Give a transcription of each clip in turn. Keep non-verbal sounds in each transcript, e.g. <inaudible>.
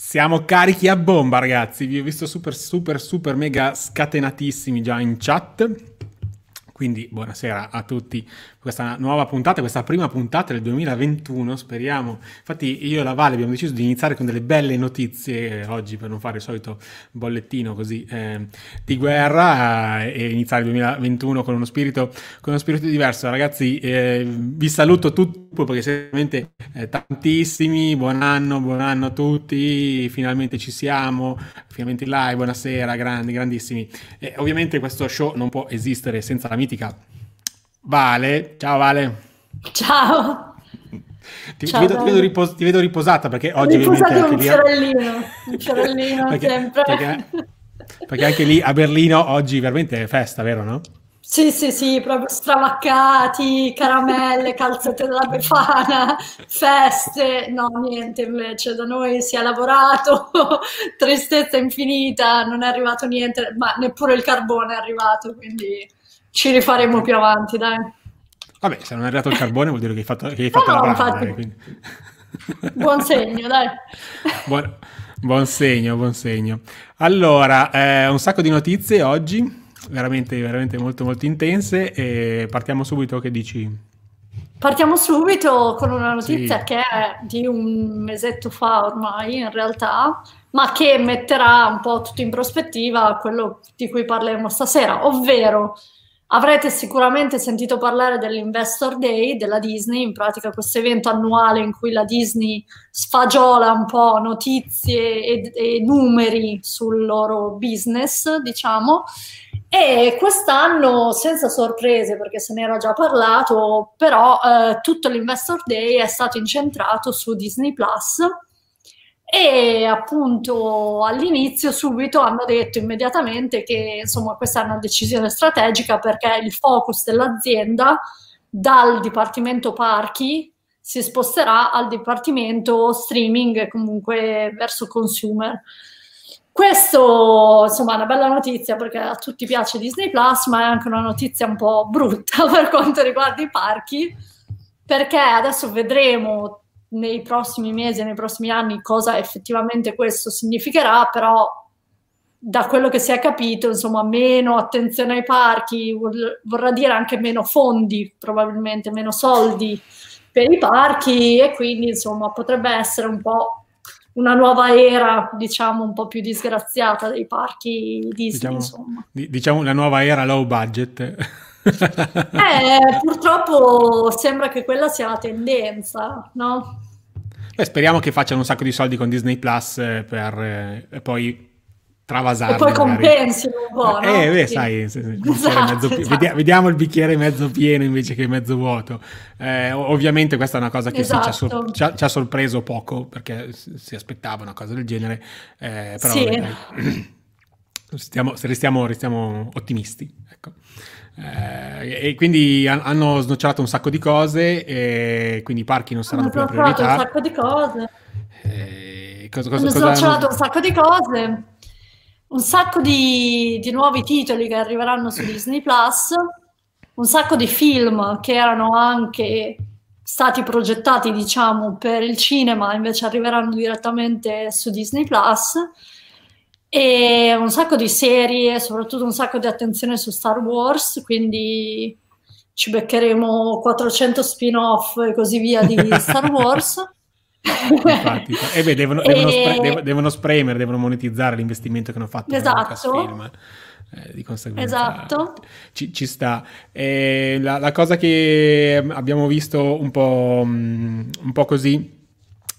Siamo carichi a bomba, ragazzi. Vi ho visto super, super, super, mega scatenatissimi già in chat. Quindi buonasera a tutti, questa nuova puntata, questa prima puntata del 2021, speriamo. Infatti io e la Vale abbiamo deciso di iniziare con delle belle notizie oggi per non fare il solito bollettino così eh, di guerra eh, e iniziare il 2021 con uno spirito, con uno spirito diverso. Ragazzi, eh, vi saluto tutti perché sicuramente eh, tantissimi, buon anno, buon anno a tutti, finalmente ci siamo, finalmente in live, buonasera, grandi, grandissimi. Ovviamente questo show non può esistere senza la mitica Vale. Ciao Vale. Ciao. Ti, Ciao, ti, vedo, ti, vedo ripos- ti, vedo, riposata perché oggi ovviamente anche un lì... Fiorellino, un <laughs> fiorellino perché, sempre. Perché, perché anche lì a Berlino oggi veramente è festa, vero no? Sì, sì, sì, proprio stravaccati, caramelle, calzette della Befana, feste. No, niente invece, da noi si è lavorato, <laughs> tristezza infinita, non è arrivato niente, ma neppure il carbone è arrivato, quindi ci rifaremo più avanti, dai. Vabbè, se non è arrivato il <laughs> carbone vuol dire che hai fatto, che hai fatto no, la brava, dai, quindi... Buon segno, dai. <laughs> Buon, buon segno, buon segno. Allora, eh, un sacco di notizie oggi veramente, veramente molto, molto intense. E partiamo subito, che dici? Partiamo subito con una notizia sì. che è di un mesetto fa ormai, in realtà, ma che metterà un po' tutto in prospettiva quello di cui parleremo stasera, ovvero Avrete sicuramente sentito parlare dell'Investor Day della Disney, in pratica questo evento annuale in cui la Disney sfagiola un po' notizie e, e numeri sul loro business, diciamo. E quest'anno, senza sorprese, perché se ne era già parlato, però eh, tutto l'Investor Day è stato incentrato su Disney Plus e appunto all'inizio subito hanno detto immediatamente che insomma questa è una decisione strategica perché il focus dell'azienda dal dipartimento parchi si sposterà al dipartimento streaming comunque verso consumer. Questo insomma è una bella notizia perché a tutti piace Disney Plus, ma è anche una notizia un po' brutta <laughs> per quanto riguarda i parchi, perché adesso vedremo nei prossimi mesi e nei prossimi anni cosa effettivamente questo significherà, però da quello che si è capito, insomma, meno attenzione ai parchi vorrà dire anche meno fondi, probabilmente meno soldi per i parchi e quindi, insomma, potrebbe essere un po' una nuova era, diciamo, un po' più disgraziata dei parchi Disney, diciamo, insomma. Diciamo una nuova era low budget. Eh, purtroppo sembra che quella sia la tendenza, no? Beh, speriamo che facciano un sacco di soldi con Disney Plus eh, per eh, poi travasarli. E poi compensino un po', no? Eh, beh, sì. sai, se, <laughs> se, esatto, esatto. vediamo il bicchiere mezzo pieno invece che mezzo vuoto. Eh, ovviamente questa è una cosa che esatto. sì, ci, ha sor- ci, ha, ci, ha sorpreso poco, perché si aspettava una cosa del genere, eh, però sì. eh, <clears throat> stiamo, restiamo, restiamo ottimisti. Ecco. Eh, e quindi hanno snocciolato un sacco di cose, e quindi i parchi non saranno più la priorità. un sacco di cose. Eh, cosa, cosa, hanno snocciolato hanno... un sacco di cose, un sacco di, di nuovi titoli che arriveranno su Disney Plus, un sacco di film che erano anche stati progettati, diciamo, per il cinema, invece arriveranno direttamente su Disney Plus e un sacco di serie, soprattutto un sacco di attenzione su Star Wars, quindi ci beccheremo 400 spin-off e così via di Star <laughs> Wars. Infatti, e beh, devono, devono, e... Spre- devono, spremere, devono monetizzare l'investimento che hanno fatto esatto. film. Eh, di conseguenza esatto. ci, ci sta. La, la, cosa che abbiamo visto un po', mm, un po così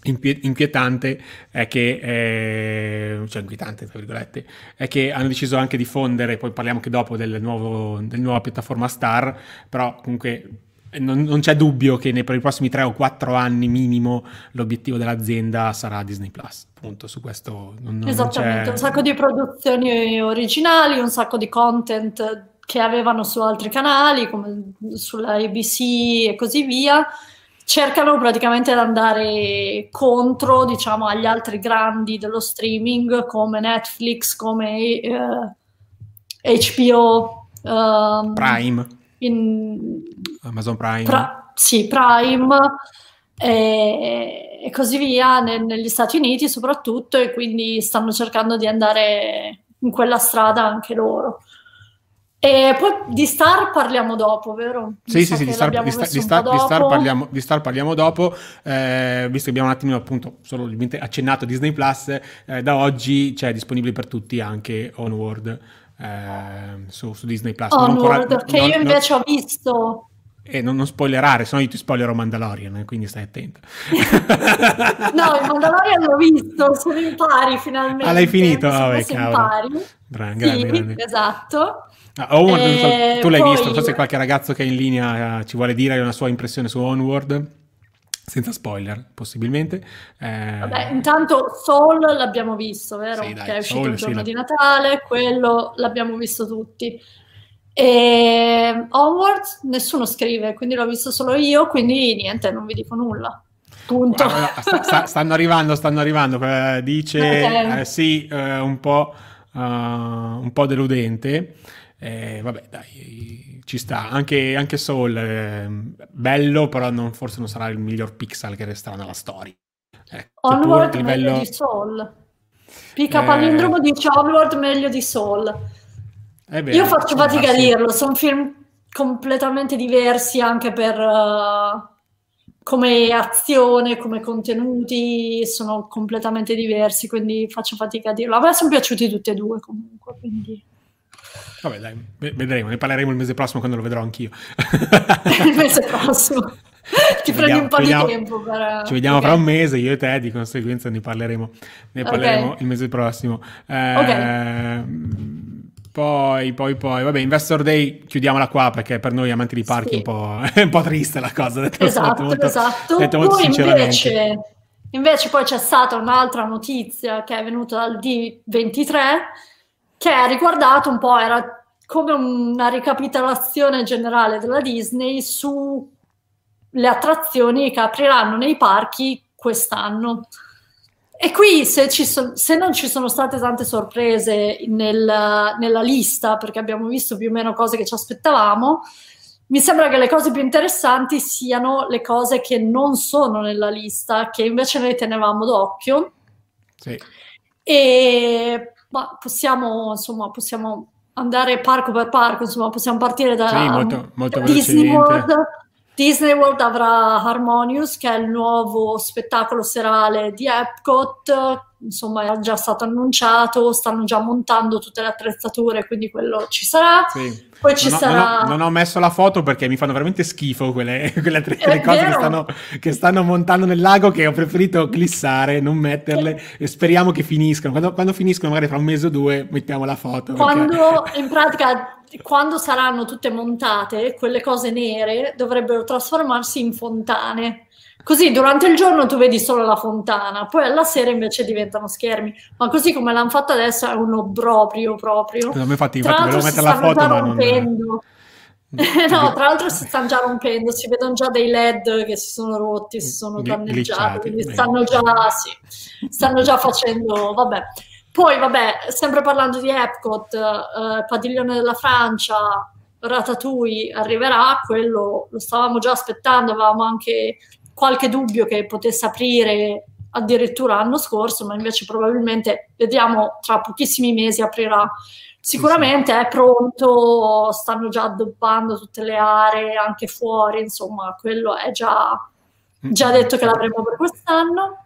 inquietante è che, eh, cioè inquietante tra virgolette, è che hanno deciso anche di fondere, poi parliamo anche dopo del nuovo, del nuova piattaforma Star, però comunque non, non, c'è dubbio che nei, per i prossimi 3 o 4 anni minimo l'obiettivo dell'azienda sarà Disney Plus. Appunto, su questo non, non Esattamente, c'è... un sacco di produzioni originali, un sacco di content che avevano su altri canali, come sulla ABC e così via cercano praticamente di andare contro, diciamo, agli altri grandi dello streaming come Netflix, come eh, HBO, um, Prime, in, Amazon Prime. Pra- sì, Prime, e, e così via ne, negli Stati Uniti soprattutto e quindi stanno cercando di andare in quella strada anche loro. E poi di Star parliamo dopo, vero? Sì, sì, sì, di Star, di, Star, di, Star, Star parliamo, di Star, parliamo, dopo, eh, visto che abbiamo un attimo appunto solo accennato Disney Plus, eh, da oggi c'è disponibile per tutti anche Onward eh, su, su, Disney Plus. Onward, ancora, che non, io invece non... ho visto e non, non, spoilerare, se no io ti spoilerò Mandalorian, eh, quindi stai attento. <laughs> no, il Mandalorian l'ho visto, sono in pari finalmente. Ah, l'hai finito? Vabbè, cavolo. Grande, sì, grande. esatto. Ah, Onward, so, tu l'hai poi... visto, non so se qualche ragazzo che è in linea uh, ci vuole dire una sua impressione su Onward. Senza spoiler, possibilmente. Eh... Vabbè, intanto Soul l'abbiamo visto, vero? Sì, dai, che è uscito Soul, il giorno sì, di Natale, quello l'abbiamo visto tutti. E Onward nessuno scrive, quindi l'ho visto solo io, quindi niente, non vi dico nulla. Punto. Sta, sta, stanno arrivando, stanno arrivando. Eh, dice okay. eh, sì, eh, un, po', uh, un po' deludente. Eh, vabbè, dai, ci sta. Anche, anche Soul, eh, bello, però non, forse non sarà il miglior pixel che resterà nella storia. Ecco, Onward livello... meglio di Soul. Pica Palindromo eh... dice Onward meglio di Soul. Vero, Io faccio fatica a dirlo, sono film completamente diversi anche per uh, come azione, come contenuti, sono completamente diversi, quindi faccio fatica a dirlo. A me sono piaciuti tutti e due comunque, quindi... Vabbè dai, vedremo, ne parleremo il mese prossimo quando lo vedrò anch'io. <laughs> il mese prossimo. <laughs> Ti prendi un po' vediamo, di tempo per... Ci vediamo okay. fra un mese, io e te, di conseguenza ne parleremo, ne parleremo okay. il mese prossimo. Eh, ok poi, poi, poi, vabbè, Investor Day chiudiamola qua perché per noi amanti di parchi sì. un po', <laughs> è un po' triste la cosa. Detto esatto, molto, esatto. Detto molto poi invece, invece poi c'è stata un'altra notizia che è venuta dal D23 che ha riguardato un po', era come una ricapitolazione generale della Disney sulle attrazioni che apriranno nei parchi quest'anno. E qui se, so, se, non ci sono state tante sorprese nel, nella lista, perché abbiamo visto più o meno cose che ci aspettavamo, mi sembra che le cose più interessanti siano le cose che non sono nella lista, che invece noi tenevamo d'occhio. Sì. E ma possiamo, insomma, possiamo andare parco per parco, insomma, possiamo partire da, sì, molto, molto Disney World. Disney World avrà Harmonious, che è il nuovo spettacolo serale di Epcot, insomma è già stato annunciato, stanno già montando tutte le attrezzature, quindi quello ci sarà. Sì. Poi ci non, sarà... non, ho, non, ho, messo la foto perché mi fanno veramente schifo quelle, <laughs> quelle tre, cose che stanno, che stanno, montando nel lago che ho preferito glissare, non metterle e speriamo che finiscano. Quando, quando finiscono, magari fra un mese o due, mettiamo la foto. Quando perché... <laughs> in pratica quando saranno tutte montate, quelle cose nere dovrebbero trasformarsi in fontane. Così durante il giorno tu vedi solo la fontana, poi alla sera invece diventano schermi. Ma così come l'hanno fatto adesso è un obbrobrio proprio. No, infatti, infatti volevo mettere la foto, ma non... <laughs> no, tra l'altro si stanno già rompendo, si vedono già dei LED che si sono rotti, si sono danneggiati, stanno già, sì, stanno già facendo, vabbè. Poi, vabbè, sempre parlando di Epcot, eh, Padiglione della Francia, Ratatouille arriverà, quello lo stavamo già aspettando, avevamo anche qualche dubbio che potesse aprire addirittura l'anno scorso, ma invece probabilmente vediamo tra pochissimi mesi aprirà. Sicuramente è pronto, stanno già addobbando tutte le aree anche fuori, insomma, quello è già, già detto che l'avremo per quest'anno.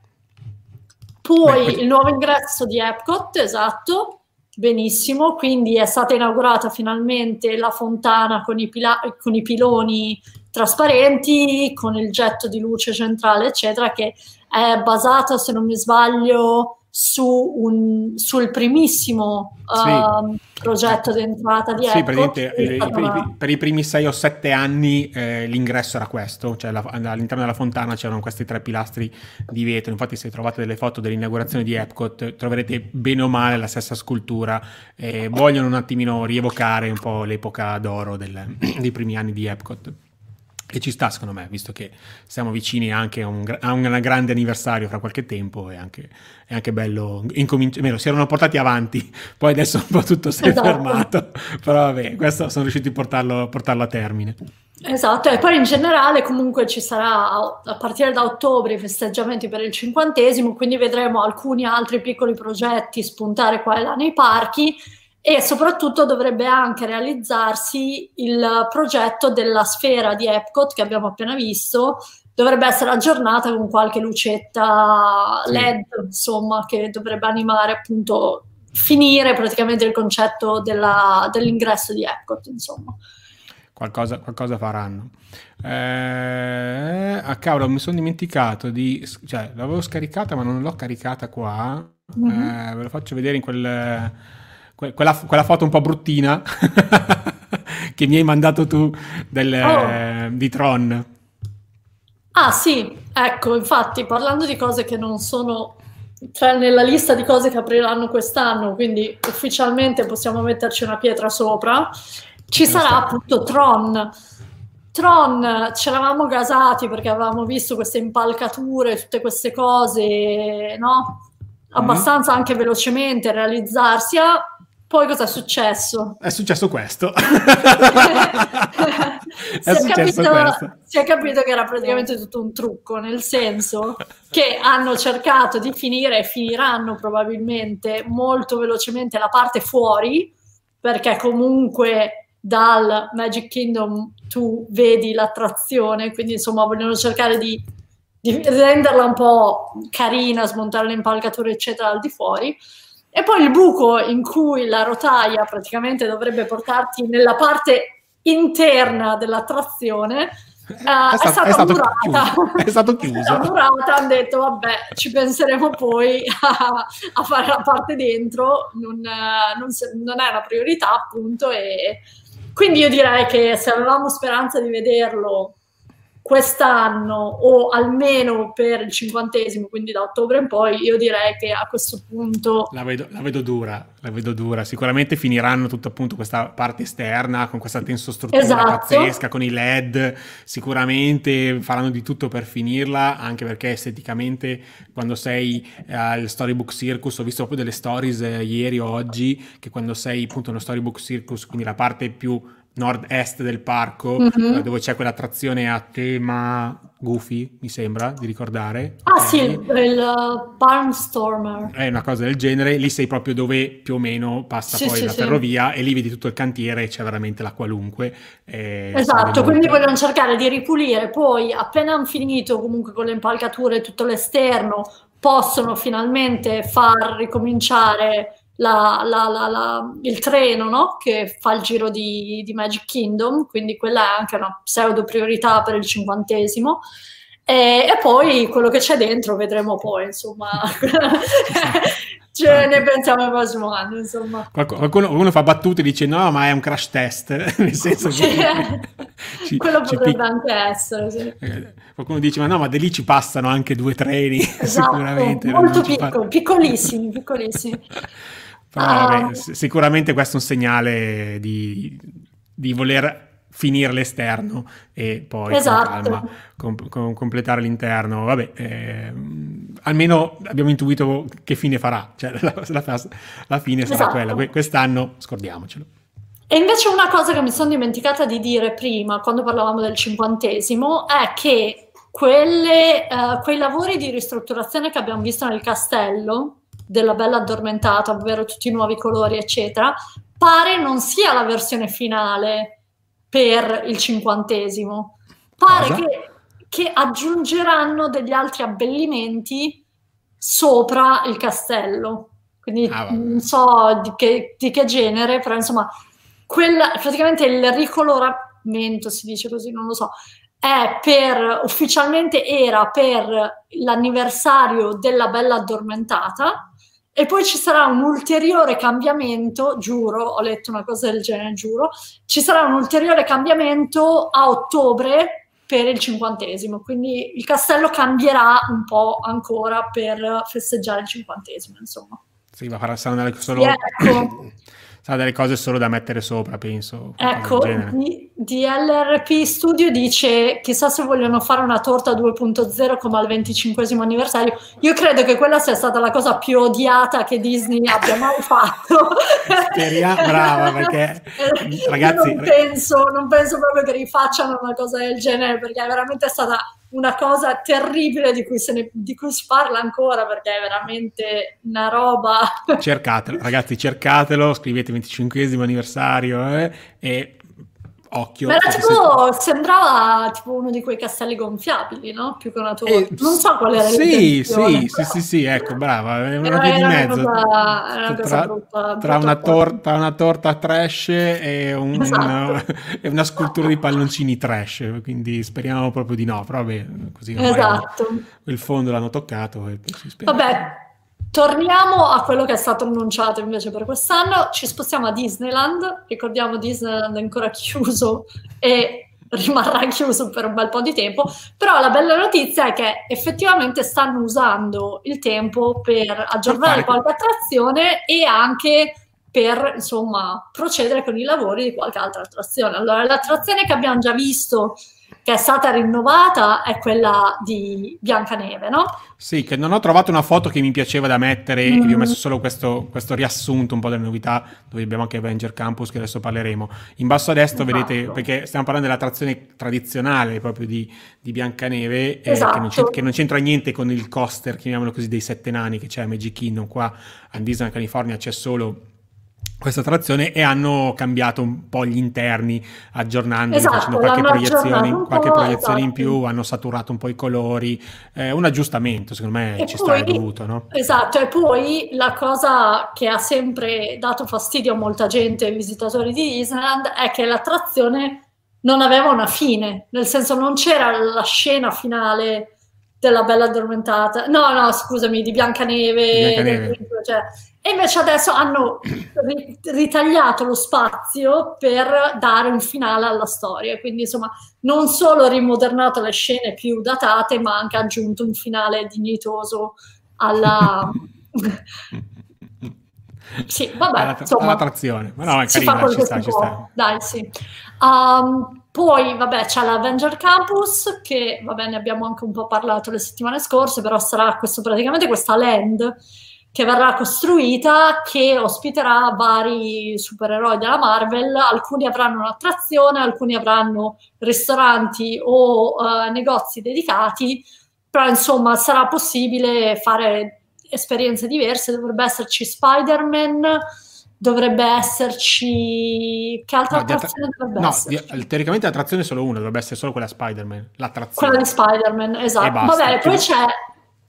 Poi Beh, il nuovo ingresso di Epcot, esatto, benissimo, quindi è stata inaugurata finalmente la fontana con i, pila- con i piloni trasparenti, con il getto di luce centrale, eccetera, che è basata, se non mi sbaglio, su un, sul primissimo sì. uh, progetto d'entrata di sì, Epcot. Eh, per, per, i primi 6 o 7 anni eh, l'ingresso era questo, cioè la, all'interno della fontana c'erano questi tre pilastri di vetro, infatti se trovate delle foto dell'inaugurazione di Epcot troverete bene o male la stessa scultura, eh, vogliono un attimino rievocare un po' l'epoca d'oro del, <clears throat> dei primi anni di Epcot. E ci sta secondo me, visto che siamo vicini anche a un, a un grande anniversario fra qualche tempo, è anche, è anche bello incominciare, si erano portati avanti, <laughs> poi adesso un po' tutto si è esatto. fermato, <laughs> però vabbè, questo sono riusciti a portarlo, portarlo a termine. Esatto, e poi in generale comunque ci sarà a partire da ottobre i festeggiamenti per il cinquantesimo, quindi vedremo alcuni altri piccoli progetti spuntare qua e là nei parchi e soprattutto dovrebbe anche realizzarsi il progetto della sfera di Epcot che abbiamo appena visto, dovrebbe essere aggiornata con qualche lucetta LED, sì. insomma, che dovrebbe animare appunto finire praticamente il concetto della, dell'ingresso di Epcot, insomma qualcosa, qualcosa faranno. Eh, ah, cavolo, mi sono dimenticato di... cioè, l'avevo scaricata ma non l'ho caricata qua. Mm-hmm. Eh, ve lo faccio vedere in quel, que, quella, quella, foto un po' bruttina <laughs> che mi hai mandato tu del, oh. di Tron. Ah sì, ecco, infatti parlando di cose che non sono cioè nella lista di cose che apriranno quest'anno, quindi ufficialmente possiamo metterci una pietra sopra ci sarà appunto Tron. Tron ci eravamo gasati perché avevamo visto queste impalcature, tutte queste cose, no? Abbastanza mm-hmm. anche velocemente realizzarsi. Poi cosa è successo? È successo questo. <laughs> è si, è capito, questo. si è capito che era praticamente tutto un trucco, nel senso che hanno cercato di finire e finiranno probabilmente molto velocemente la parte fuori, perché comunque dal Magic Kingdom tu vedi l'attrazione, quindi insomma vogliono cercare di, di renderla un po' carina, smontare le impalcature eccetera al di fuori. E poi il buco in cui la rotaia praticamente dovrebbe portarti nella parte interna dell'attrazione Uh, è, stato, è, stata è, stato chiuso. è stato <laughs> chiuso. Murata, hanno detto vabbè ci penseremo poi a, a fare la parte dentro, non, non, non, è una priorità appunto e quindi io direi che se avevamo speranza di vederlo quest'anno o almeno per il cinquantesimo, quindi da ottobre in poi, io direi che a questo punto... La vedo, la vedo dura, la vedo dura. Sicuramente finiranno tutta appunto questa parte esterna con questa tensostruttura esatto. pazzesca, con i LED, sicuramente faranno di tutto per finirla, anche perché esteticamente quando sei eh, al Storybook Circus, ho visto proprio delle stories eh, ieri o oggi, che quando sei appunto nello Storybook Circus, quindi la parte più nord-est del parco, mm-hmm. dove c'è quell'attrazione a tema Goofy, mi sembra di ricordare. Ah okay. sì, il, il uh, Barnstormer. È una cosa del genere, lì sei proprio dove più o meno passa sì, poi sì, la ferrovia sì. e lì vedi tutto il cantiere, c'è veramente la qualunque. esatto, quindi vogliono cercare di ripulire, poi appena hanno finito comunque con le impalcature e tutto l'esterno, possono finalmente far ricominciare la, la, la, il treno no? che fa il giro di, di, Magic Kingdom, quindi quella è anche una pseudo priorità per il cinquantesimo. E, e poi quello che c'è dentro vedremo poi, insomma. <laughs> cioè, ne pensiamo al prossimo anno, insomma. Qualcuno, qualcuno, fa battute e dice no, ma è un crash test, <laughs> nel senso che... <laughs> ci, quello ci potrebbe pic- anche essere, sì. Eh, qualcuno dice ma no, ma da lì ci passano anche due treni, esatto, sicuramente. Molto piccoli, piccolissimi, piccolissimi. Però vabbè, ah. sicuramente questo è un segnale di, di voler finire l'esterno e poi esatto. con calma com- com- completare l'interno. Vabbè, eh, almeno abbiamo intuito che fine farà, cioè <laughs> la, la, la fine sarà esatto. quella. quest'anno scordiamocelo. E invece una cosa che mi sono dimenticata di dire prima, quando parlavamo del cinquantesimo, è che quelle, uh, quei lavori di ristrutturazione che abbiamo visto nel castello, della bella addormentata, ovvero tutti i nuovi colori, eccetera, pare non sia la versione finale per il cinquantesimo. Pare che, che, aggiungeranno degli altri abbellimenti sopra il castello. Quindi ah, non so di che, di che, genere, però insomma, quella, praticamente il ricoloramento, si dice così, non lo so, è per, ufficialmente era per l'anniversario della bella addormentata, e poi ci sarà un ulteriore cambiamento, giuro, ho letto una cosa del genere, giuro, ci sarà un ulteriore cambiamento a ottobre per il cinquantesimo, quindi il castello cambierà un po' ancora per festeggiare il cinquantesimo, insomma. Sì, ma saranno delle, solo... Sì, ecco. <clears throat> <clears throat> saranno delle cose solo da mettere sopra, penso. Ecco, di, di LRP Studio dice chissà se vogliono fare una torta 2.0 come al 25 anniversario. Io credo che quella sia stata la cosa più odiata che Disney <laughs> abbia mai fatto. Speriamo, brava, perché <laughs> ragazzi... Non penso, non penso proprio che rifacciano una cosa del genere, perché è veramente stata una cosa terribile di cui, ne, di cui si parla ancora, perché è veramente una roba... Cercatelo, ragazzi, cercatelo, scrivete 25 anniversario eh, e occhio. Ma tipo, se... sembrava tipo uno di quei castelli gonfiabili, no? Più che una torre. Eh, non so qual era sì, sì, sì, sì, sì, ecco, brava, è una via di mezzo. Una cosa, tra, brutta, tra, una torta, una torta trash e, un, <laughs> esatto. una, e, una, scultura di palloncini trash, quindi speriamo proprio di no, però vabbè, così esatto. il fondo l'hanno toccato e poi si spera. Vabbè, Torniamo a quello che è stato annunciato invece per quest'anno, ci spostiamo a Disneyland, ricordiamo Disneyland è ancora chiuso e rimarrà chiuso per un bel po' di tempo, però la bella notizia è che effettivamente stanno usando il tempo per aggiornare qualche attrazione e anche per insomma procedere con i lavori di qualche altra attrazione. Allora, l'attrazione che abbiamo già visto che è stata rinnovata è quella di Biancaneve, no? Sì, che non ho trovato una foto che mi piaceva da mettere, mm. vi ho messo solo questo, questo, riassunto un po' delle novità, dove abbiamo anche Avenger Campus, che adesso parleremo. In basso a destra esatto. vedete, perché stiamo parlando dell'attrazione tradizionale proprio di, di Biancaneve, esatto. eh, che, non esatto. che, non c'entra niente con il coaster, chiamiamolo così, dei sette nani che c'è a Magic Kingdom, qua a Disney California c'è solo questa trazione e hanno cambiato un po' gli interni aggiornando, esatto, facendo qualche proiezione, qualche proiezione in più, hanno saturato un po' i colori, eh, un aggiustamento secondo me e ci poi, sta dovuto. No? Esatto, e poi la cosa che ha sempre dato fastidio a molta gente, ai visitatori di Disneyland, è che l'attrazione non aveva una fine, nel senso non c'era la scena finale della Bella Addormentata, no no scusami, di Biancaneve, Biancaneve. Cioè, e invece adesso hanno ritagliato lo spazio per dare un finale alla storia. Quindi, insomma, non solo rimodernato le scene più datate, ma anche aggiunto un finale dignitoso alla. <laughs> sì, vabbè, alla, insomma, alla trazione. Ma no, è carina, ci sta, ci sta. Dai, sì. Um, poi, vabbè, c'è l'Avenger Campus, che, vabbè, ne abbiamo anche un po' parlato le settimane scorse, però sarà questo praticamente questa land che verrà costruita che ospiterà vari supereroi della Marvel, alcuni avranno un'attrazione, alcuni avranno ristoranti o uh, negozi dedicati, però insomma sarà possibile fare esperienze diverse, dovrebbe esserci Spider-Man, dovrebbe esserci che altra no, attrazione attra- dovrebbe no, essere? Di, teoricamente l'attrazione è solo una, dovrebbe essere solo quella Spider-Man, l'attrazione. Quella di Spider-Man, esatto. Vabbè, poi c'è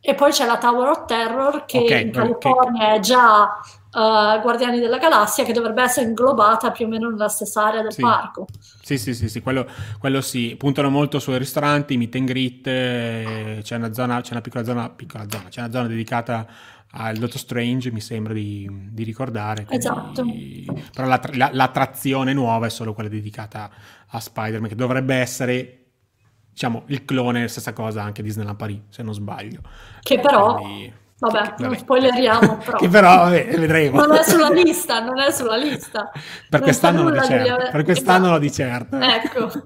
e poi c'è la Tower of Terror che okay, in California okay. è già uh, Guardiani della Galassia che dovrebbe essere inglobata più o meno nella stessa area del sì. parco. Sì, sì, sì, sì quello, quello, sì. Puntano molto sui ristoranti, meet and greet, eh, c'è una zona, c'è una piccola zona, piccola zona, c'è una zona dedicata al Doctor Strange, mi sembra di, di ricordare. Quindi, esatto. Però la, la, l'attrazione nuova è solo quella dedicata a Spider-Man, che dovrebbe essere diciamo, il clone stessa cosa anche Disneyland Paris, se non sbaglio. Che però... Quindi... Vabbè, che, non spoileriamo, <laughs> però. che però vabbè, vedremo. Non è sulla lista, non è sulla lista. <laughs> per non quest'anno lo di certo. Per quest'anno lo di certo. Ecco. <laughs>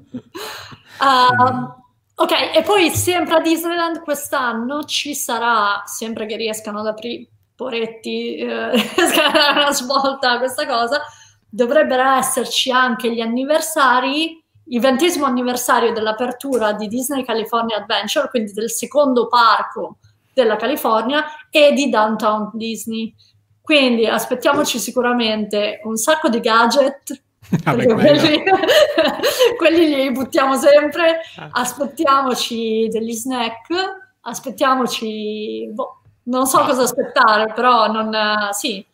Uh, ok, e poi sempre a Disneyland quest'anno ci sarà, sempre che riescano ad aprire, poretti, eh, una svolta a questa cosa, dovrebbero esserci anche gli anniversari il ventesimo anniversario dell'apertura di Disney California Adventure, quindi del secondo parco della California, e di Downtown Disney. Quindi aspettiamoci sicuramente un sacco di gadget. <laughs> Vabbè, quelli, <laughs> quelli li buttiamo sempre. Ah. Aspettiamoci degli snack, aspettimoci. Boh, non so ah. cosa aspettare, però non, sì,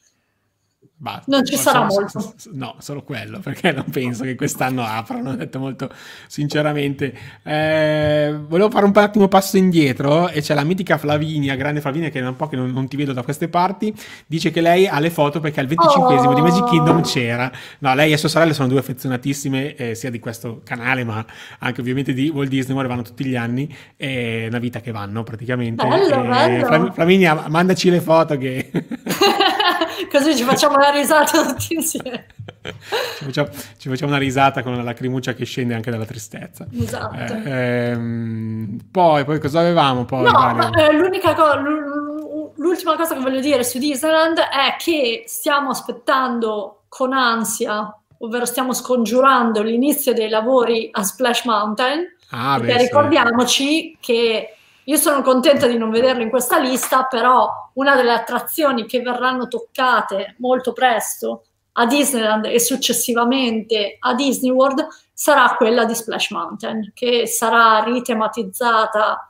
Bah, non ci sarà solo, molto. No, solo quello, perché non penso che quest'anno aprano, ho detto molto sinceramente. Eh, volevo fare un attimo passo indietro e c'è la mitica Flavinia, grande Flavinia, che è un po' che non, non, ti vedo da queste parti, dice che lei ha le foto perché al 25 oh. di Magic Kingdom c'era. No, lei e sua sorella sono due affezionatissime, eh, sia di questo canale, ma anche ovviamente di Walt Disney, World, vanno tutti gli anni, è una vita che vanno praticamente. Bello, bello. Flavinia, mandaci le foto che... <laughs> <laughs> <laughs> Così ci facciamo la risata tutti insieme. ci, facciamo, ci, facciamo, una risata con una lacrimuccia che scende anche dalla tristezza. Esatto. Eh, ehm, poi, poi, cosa avevamo? Poi, no, eh, l'unica cosa, l'ultima cosa che voglio dire su Disneyland è che stiamo aspettando con ansia, ovvero stiamo scongiurando l'inizio dei lavori a Splash Mountain. Ah, beh, ricordiamoci sì. che io sono contenta di non vederlo in questa lista, però una delle attrazioni che verranno toccate molto presto a Disneyland e successivamente a Disney World sarà quella di Splash Mountain, che sarà ritematizzata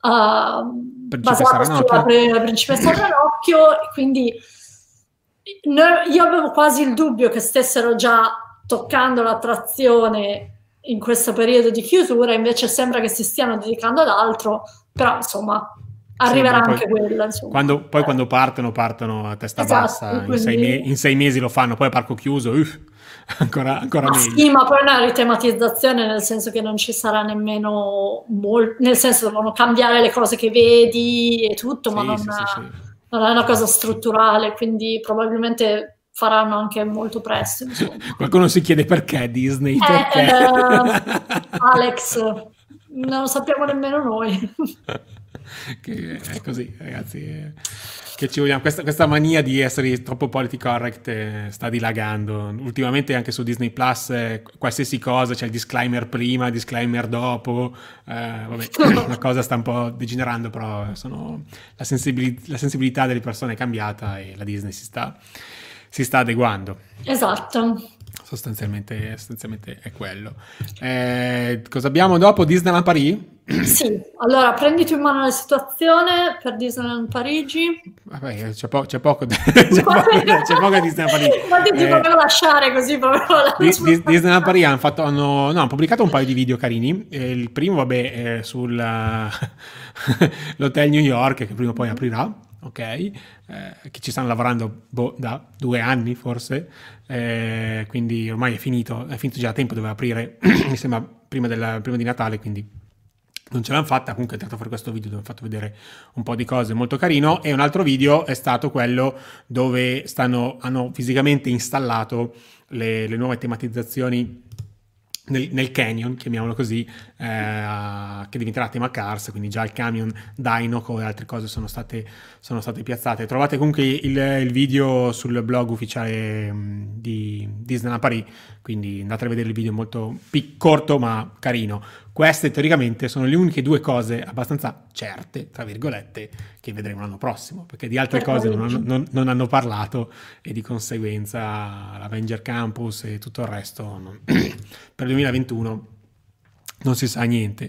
uh, basata sulla pre- principessa Ranocchio, quindi io avevo quasi il dubbio che stessero già toccando l'attrazione in questo periodo di chiusura, invece sembra che si stiano dedicando ad altro, però insomma arriverà sì, anche quella. Quando, poi eh. quando partono, partono a testa esatto, bassa, quindi... in, sei me- in, sei mesi lo fanno, poi a parco chiuso, uff, <laughs> ancora, ancora ma meglio. Sì, ma poi una ritematizzazione nel senso che non ci sarà nemmeno, molto, nel senso devono cambiare le cose che vedi e tutto, sì, ma non, sì, non è una cosa strutturale, quindi probabilmente faranno anche molto presto. <laughs> Qualcuno si chiede perché Disney? Eh, perché? Eh, <laughs> Alex, non lo sappiamo nemmeno noi. <laughs> che è così, ragazzi. Che ci vogliamo. Questa, questa mania di essere troppo politically correct eh, sta dilagando. Ultimamente anche su Disney Plus, eh, qualsiasi cosa c'è il disclaimer prima, il disclaimer dopo. Eh, vabbè, <laughs> la cosa sta un po' degenerando, però sono, la, sensibili- la sensibilità delle persone è cambiata e la Disney si sta, si sta adeguando. Esatto. Sostanzialmente, sostanzialmente è quello. Eh, cosa abbiamo dopo? Disneyland Paris? Sì, allora prenditi in mano la situazione per Disneyland Parigi. Vabbè, c'è, po- c'è poco, <laughs> c'è, poco, c'è poco a Disneyland Parigi. Ma ti eh, proprio lasciare così proprio la di, di, Disneyland Parigi hanno, fatto, hanno, no, hanno, pubblicato un paio di video carini. Eh, il primo, vabbè, sull'hotel <laughs> New York, che prima o poi aprirà ok? Eh, che ci stanno lavorando boh, da due anni forse, eh, quindi ormai è finito, è finito già da tempo, doveva aprire, <clears throat> mi sembra, prima, della, prima, di Natale, quindi non ce l'hanno fatta, comunque è tirato fuori questo video dove ho fatto vedere un po' di cose molto carino. E un altro video è stato quello dove stanno, hanno fisicamente installato le, le nuove tematizzazioni nel, nel, canyon, chiamiamolo così, eh, che diventerà tema Cars, quindi già il camion Dinoco e altre cose sono state, sono state piazzate. Trovate comunque il, il, video sul blog ufficiale mm, di Disneyland Paris, quindi andate a vedere il video molto pic- corto ma carino. Queste teoricamente sono le uniche due cose abbastanza certe, tra virgolette, che vedremo l'anno prossimo, perché di altre cose non hanno, non, non hanno parlato e di conseguenza l'Avenger Campus e tutto il resto non, <clears throat> per il 2021 non si sa niente.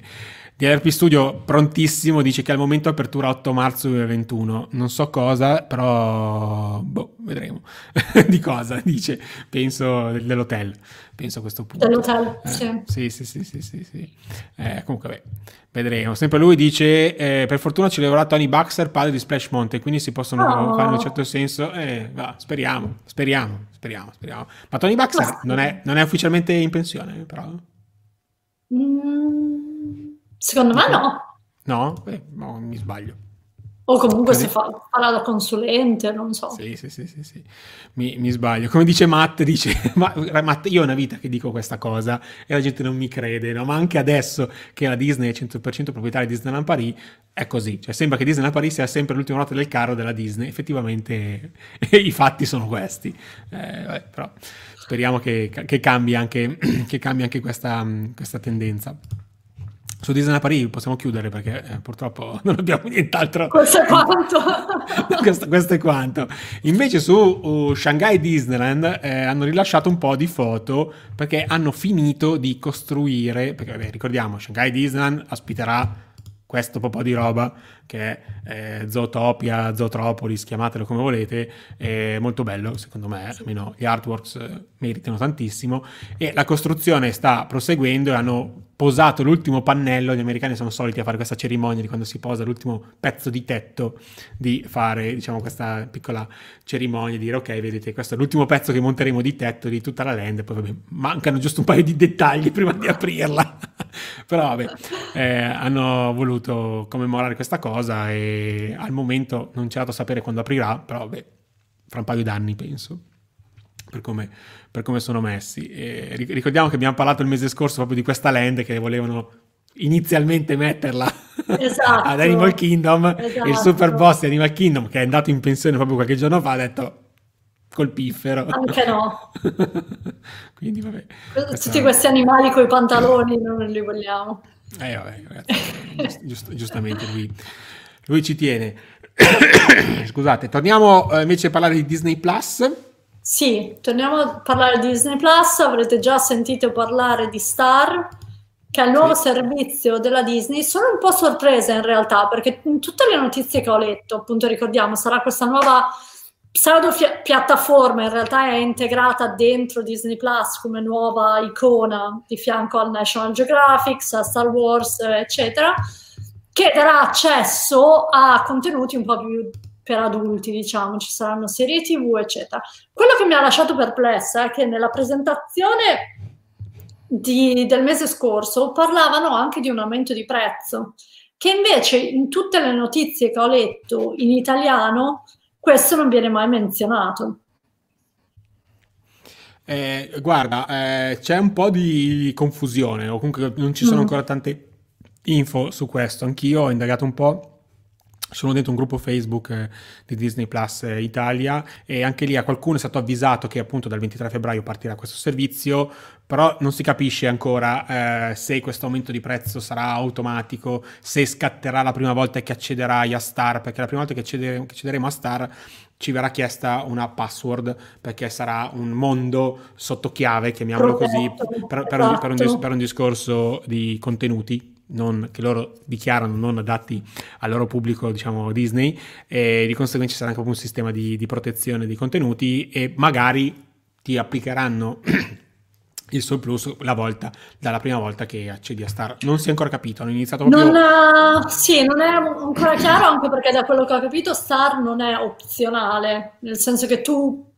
DRP Studio prontissimo, dice che al momento apertura 8 marzo 2021. Non so cosa, però boh, vedremo. <laughs> di cosa dice? Penso dell'hotel. Penso a questo punto. Dell'hotel, eh, sì. Sì, sì, sì, sì, sì, sì. Eh, comunque, beh, vedremo. Sempre lui dice, eh, per fortuna ci lavorerà Tony Baxter, padre di Splash Mountain, quindi si possono oh. fare in un certo senso. Eh, va, speriamo, speriamo, speriamo, speriamo. Ma Tony Baxter non è, non è ufficialmente in pensione, però. Mm. Secondo me no. No? Beh, no, mi sbaglio. O comunque Così. si fa, farà da consulente, non so. Sì, sì, sì, sì, sì. Mi, mi, sbaglio. Come dice Matt, dice, <laughs> ma, Matt, io ho una vita che dico questa cosa e la gente non mi crede, no? Ma anche adesso che la Disney è 100% proprietaria di Disneyland Paris, è così. Cioè sembra che Disneyland Paris sia sempre l'ultima nota del carro della Disney. Effettivamente <laughs> i fatti sono questi. Eh, vabbè, però speriamo che, che, cambi anche, <clears throat> che cambi anche questa, questa tendenza. Su Disney Paris possiamo chiudere perché eh, purtroppo <laughs> non abbiamo nient'altro. Questo è quanto. <laughs> questo, questo, è quanto. Invece su uh, Shanghai Disneyland eh, hanno rilasciato un po' di foto perché hanno finito di costruire, perché vabbè, ricordiamo, Shanghai Disneyland ospiterà questo po' di roba che è eh, Zootopia, Zootropolis, chiamatelo come volete, è molto bello secondo me, almeno gli artworks eh, meritano tantissimo. E la costruzione sta proseguendo e hanno posato l'ultimo pannello, gli americani sono soliti a fare questa cerimonia di quando si posa l'ultimo pezzo di tetto, di fare diciamo questa piccola cerimonia, di dire ok vedete questo è l'ultimo pezzo che monteremo di tetto di tutta la land, poi vabbè, mancano giusto un paio di dettagli prima di aprirla, però vabbè eh, hanno voluto commemorare questa cosa e al momento non c'è dato sapere quando aprirà, però vabbè fra un paio d'anni penso. per come, per come sono messi. E ricordiamo che abbiamo parlato il mese scorso proprio di questa land che volevano inizialmente metterla <laughs> esatto, ad Animal Kingdom esatto. il super boss di Animal Kingdom che è andato in pensione proprio qualche giorno fa ha detto col piffero. Anche no. <laughs> Quindi vabbè tutti questi animali con i pantaloni non li vogliamo. Eh vabbè ragazzi giust- giustamente lui, lui ci tiene. <coughs> Scusate torniamo eh, invece a parlare di Disney Plus. Sì, torniamo a parlare di Disney Plus, avrete già sentito parlare di Star, che è il nuovo sì. servizio della Disney. Sono un po' sorpresa in realtà, perché in tutte le notizie che ho letto, appunto ricordiamo, sarà questa nuova pseudo piattaforma, in realtà è integrata dentro Disney Plus come nuova icona di fianco al National Geographic, a Star Wars, eccetera, che darà accesso a contenuti un po' più per adulti, diciamo, ci saranno serie TV, eccetera. Quello che mi ha lasciato perplessa è che nella presentazione di, del mese scorso parlavano anche di un aumento di prezzo, che invece in tutte le notizie che ho letto in italiano questo non viene mai menzionato. Eh, guarda, eh, c'è un po' di confusione, o comunque non ci sono mm. ancora tante info su questo. Anch'io ho indagato un po' sono dentro un gruppo Facebook eh, di Disney Plus eh, Italia e anche lì a qualcuno è stato avvisato che appunto dal 23 febbraio partirà questo servizio, però non si capisce ancora eh, se questo aumento di prezzo sarà automatico, se scatterà la prima volta che accederai a Star, perché la prima volta che, acceder- che accederemo a Star ci verrà chiesta una password perché sarà un mondo sotto chiave, chiamiamolo così, per, per, un, per, un, esatto. per un discorso di contenuti non, che loro dichiarano non adatti al loro pubblico, diciamo Disney, e di conseguenza ci sarà anche un sistema di, di protezione dei contenuti e magari ti applicheranno <clears throat> il surplus la volta, dalla prima volta che accedi a Star. Non si è ancora capito, hanno iniziato proprio... Non, uh, sì, non è ancora chiaro anche perché da quello che ho capito Star non è opzionale, nel senso che tu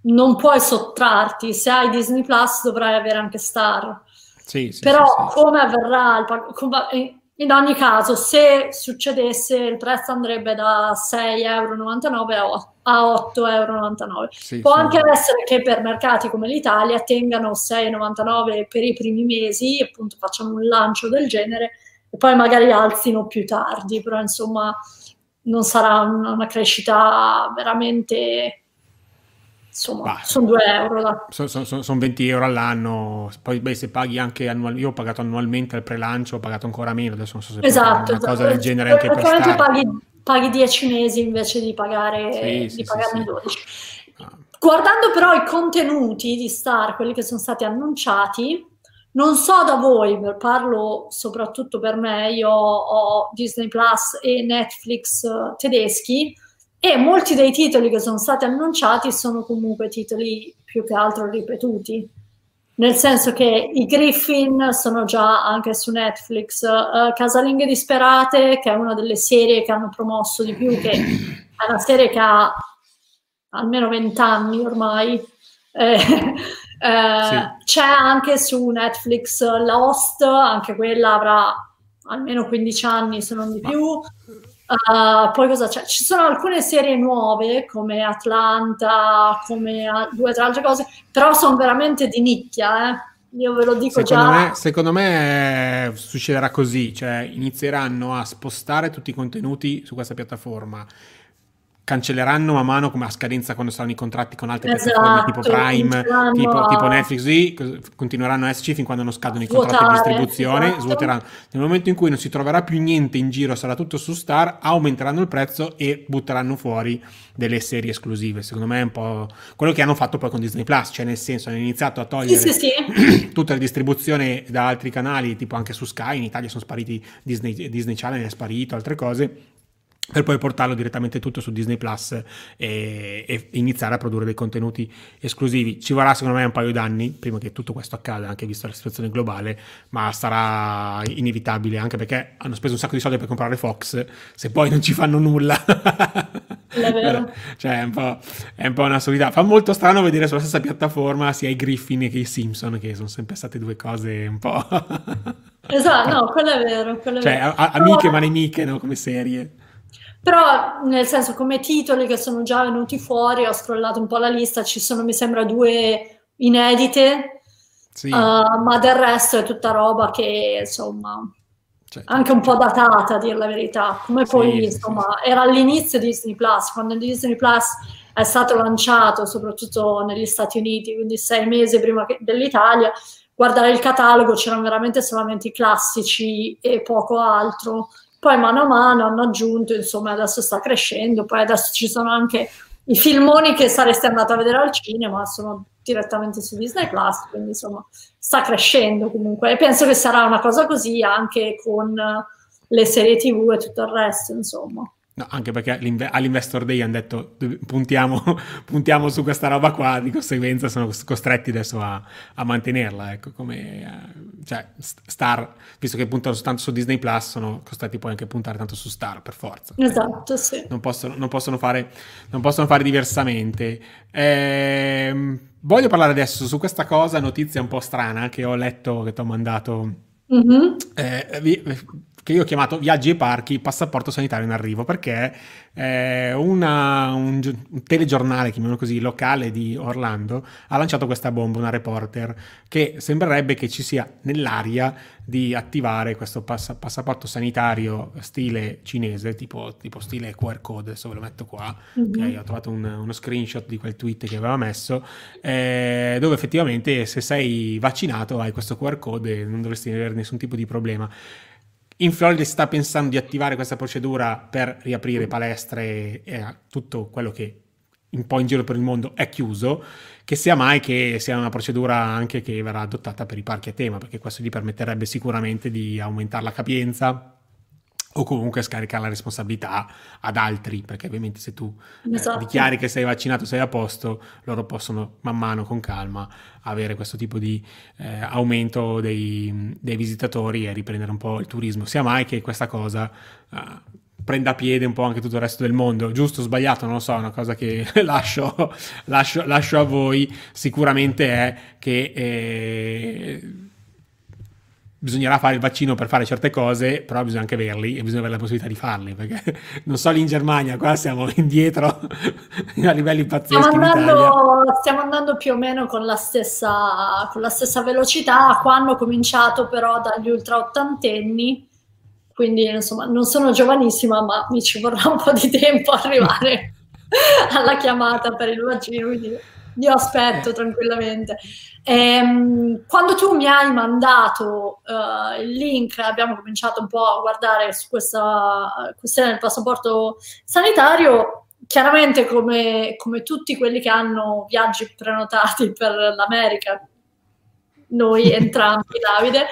non puoi sottrarti, se hai Disney Plus dovrai avere anche Star. Sì, sì, Però sì, come avverrà, in ogni caso, se succedesse il prezzo andrebbe da 6,99 euro a 8,99 euro. Sì, Può anche essere che per mercati come l'Italia tengano 6,99 per i primi mesi, appunto facciano un lancio del genere e poi magari alzino più tardi, però insomma non sarà una crescita veramente insomma, sono 2 euro. Sono son, son 20 euro all'anno, poi beh, se paghi anche annualmente, io ho pagato annualmente al pre-lancio, ho pagato ancora meno, adesso non so se esatto, una cosa del genere anche per Star. Paghi, paghi 10 mesi invece di pagare sì, di sì, pagarne sì, 12. Ah. Guardando però i contenuti di Star, quelli che sono stati annunciati, non so da voi, parlo soprattutto per me, io ho Disney Plus e Netflix uh, tedeschi, e molti dei titoli che sono stati annunciati sono comunque titoli più che altro ripetuti, nel senso che i Griffin sono già anche su Netflix, uh, Casalinghe disperate, che è una delle serie che hanno promosso di più, che è una serie che ha almeno 20 anni ormai. Eh, <laughs> eh, sì. C'è anche su Netflix Lost, anche quella avrà almeno 15 anni se non di più. Uh, poi cosa c'è? Ci sono alcune serie nuove come Atlanta, come due o tre altre cose, però sono veramente di nicchia, eh. Io ve lo dico secondo già. Me, secondo me eh, succederà così, cioè inizieranno a spostare tutti i contenuti su questa piattaforma cancelleranno man mano come a scadenza quando saranno i contratti con altre esatto, piattaforme tipo Prime, tipo, tipo, Netflix, sì, continueranno a esserci fin quando non scadono i contratti di distribuzione, esatto. svuoteranno. Nel momento in cui non si troverà più niente in giro, sarà tutto su Star, aumenteranno il prezzo e butteranno fuori delle serie esclusive. Secondo me è un po' quello che hanno fatto poi con Disney Plus, cioè nel senso hanno iniziato a togliere sì, sì. <clears throat> tutta la distribuzione da altri canali, tipo anche su Sky, in Italia sono spariti Disney, Disney Channel, è sparito, altre cose per poi portarlo direttamente tutto su Disney Plus e, e, iniziare a produrre dei contenuti esclusivi. Ci vorrà secondo me un paio d'anni prima che tutto questo accada, anche visto la situazione globale, ma sarà inevitabile anche perché hanno speso un sacco di soldi per comprare Fox, se poi non ci fanno nulla. <laughs> Cioè è un, po', è un po' una solidità. Fa molto strano vedere sulla stessa piattaforma sia i Griffin che i Simpson, che sono sempre state due cose un po'... esatto, no, quello è vero. Quello è cioè, vero. A- amiche ma nemiche, no, come serie. Però, nel senso, come titoli che sono già venuti fuori, ho scrollato un po' la lista, ci sono, mi sembra, due inedite, sì. uh, ma del resto è tutta roba che, insomma, cioè, anche un po' datata, a dire la verità. Come poi, sì, insomma, sì. era all'inizio di Disney Plus, quando Disney Plus è stato lanciato, soprattutto negli Stati Uniti, quindi sei mesi prima dell'Italia, guardare il catalogo c'erano veramente solamente i classici e poco altro. Poi mano a mano hanno aggiunto, insomma, adesso sta crescendo, poi adesso ci sono anche i filmoni che saresti andato a vedere al cinema, sono direttamente su Disney Plus, quindi insomma sta crescendo comunque e penso che sarà una cosa così anche con le serie tv e tutto il resto, insomma. No, anche perché all'Investor Day hanno detto puntiamo, <laughs> puntiamo, su questa roba qua, di conseguenza sono costretti adesso a, a mantenerla. Ecco, come, eh, cioè, Star, visto che puntano tanto su Disney Plus, sono costretti poi anche a puntare tanto su Star per forza. Esatto, sì. Non possono, non possono, fare, non possono fare, diversamente. Eh, voglio parlare adesso su questa cosa, notizia un po' strana che ho letto, che ti ho mandato. Mm-hmm. Eh, vi, che io ho chiamato Viaggi e Parchi, passaporto sanitario in arrivo, perché eh, una, un, un, telegiornale, chiamiamolo così, locale di Orlando, ha lanciato questa bomba, una reporter, che sembrerebbe che ci sia nell'aria di attivare questo pass- passaporto sanitario stile cinese, tipo, tipo, stile QR code, adesso ve lo metto qua, mm-hmm. ho trovato un, uno screenshot di quel tweet che aveva messo, eh, dove effettivamente se sei vaccinato hai questo QR code e non dovresti avere nessun tipo di problema. In Florida si sta pensando di attivare questa procedura per riaprire palestre e tutto quello che un po' in giro per il mondo è chiuso, che sia mai che sia una procedura anche che verrà adottata per i parchi a tema, perché questo gli permetterebbe sicuramente di aumentare la capienza o comunque scaricare la responsabilità ad altri, perché ovviamente se tu eh, esatto. eh, dichiari che sei vaccinato, sei a posto, loro possono man mano con calma avere questo tipo di eh, aumento dei, dei, visitatori e riprendere un po' il turismo. Sia mai che questa cosa eh, prenda piede un po' anche tutto il resto del mondo, giusto o sbagliato, non lo so, è una cosa che <laughs> lascio, lascio, lascio a voi, sicuramente è che... Bisognerà fare il vaccino per fare certe cose, però bisogna anche averli e bisogna avere la possibilità di farli, perché <laughs> non so lì in Germania, qua siamo <laughs> indietro <laughs> a livelli pazzeschi stiamo andando, stiamo andando più o meno con la, stessa, con la stessa velocità, qua hanno cominciato però dagli ultra ottantenni, quindi insomma non sono giovanissima, ma mi ci vorrà un po' di tempo arrivare alla chiamata per il vaccino, quindi io aspetto tranquillamente. Ehm, quando tu mi hai mandato uh, il link, abbiamo cominciato un po' a guardare su questa questione del passaporto sanitario. Chiaramente, come, come tutti quelli che hanno viaggi prenotati per l'America, noi <laughs> entrambi, Davide,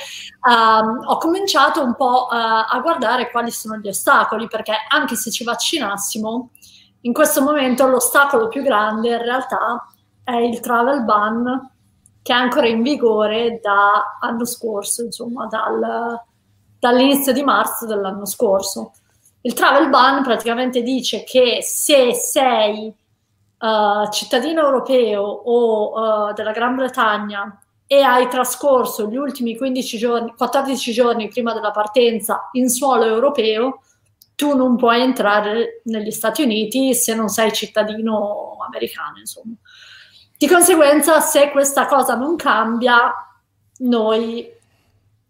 um, ho cominciato un po' uh, a guardare quali sono gli ostacoli, perché anche se ci vaccinassimo, in questo momento l'ostacolo più grande in realtà è il travel ban che è ancora in vigore da anno scorso, insomma, dal, dall'inizio di marzo dell'anno scorso. Il travel ban praticamente dice che se sei uh, cittadino europeo o uh, della Gran Bretagna e hai trascorso gli ultimi 15 giorni, 14 giorni prima della partenza in suolo europeo, tu non puoi entrare negli Stati Uniti se non sei cittadino americano, insomma. Di conseguenza, se questa cosa non cambia, noi,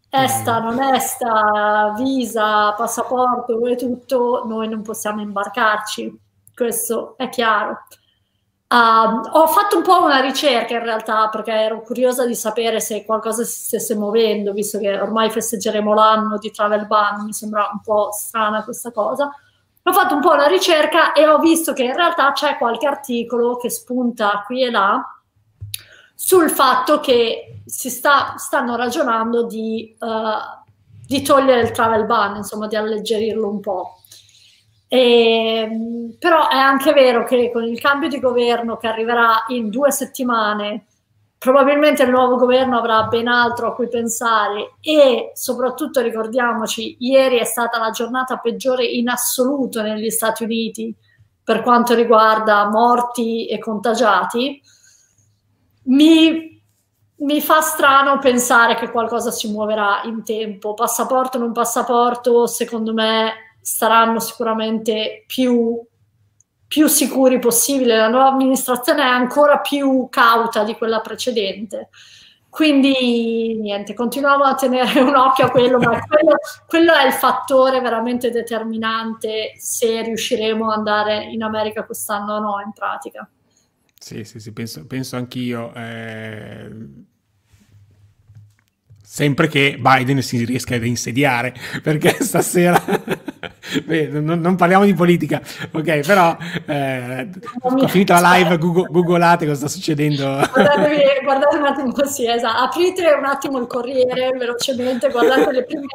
esta, mm. non esta, visa, passaporto e tutto, noi non possiamo imbarcarci. Questo è chiaro. Uh, ho fatto un po' una ricerca in realtà perché ero curiosa di sapere se qualcosa si stesse muovendo, visto che ormai festeggeremo l'anno di Travel Ban, mi sembra un po' strana questa cosa ho fatto un po' una ricerca e ho visto che in realtà c'è qualche articolo che spunta qui e là sul fatto che si sta, stanno ragionando di, uh, di, togliere il travel ban, insomma di alleggerirlo un po'. E, però è anche vero che con il cambio di governo che arriverà in due settimane, probabilmente il nuovo governo avrà ben altro a cui pensare e soprattutto ricordiamoci, ieri è stata la giornata peggiore in assoluto negli Stati Uniti per quanto riguarda morti e contagiati. Mi, mi fa strano pensare che qualcosa si muoverà in tempo. Passaporto o non passaporto, secondo me saranno sicuramente più, più sicuri possibile. La nuova amministrazione è ancora più cauta di quella precedente. Quindi niente, continuiamo a tenere un occhio a quello, ma quello, quello, è il fattore veramente determinante se riusciremo ad andare in America quest'anno o no, in pratica. Sì, sì, sì, penso, penso anch'io. Eh sempre che Biden si riesca ad insediare, perché stasera Beh, non, non, parliamo di politica, ok, però eh, ho finito la live, Google, googolate cosa sta succedendo. Guardatevi, guardate un attimo così, esatto. aprite un attimo il Corriere velocemente, guardate le prime,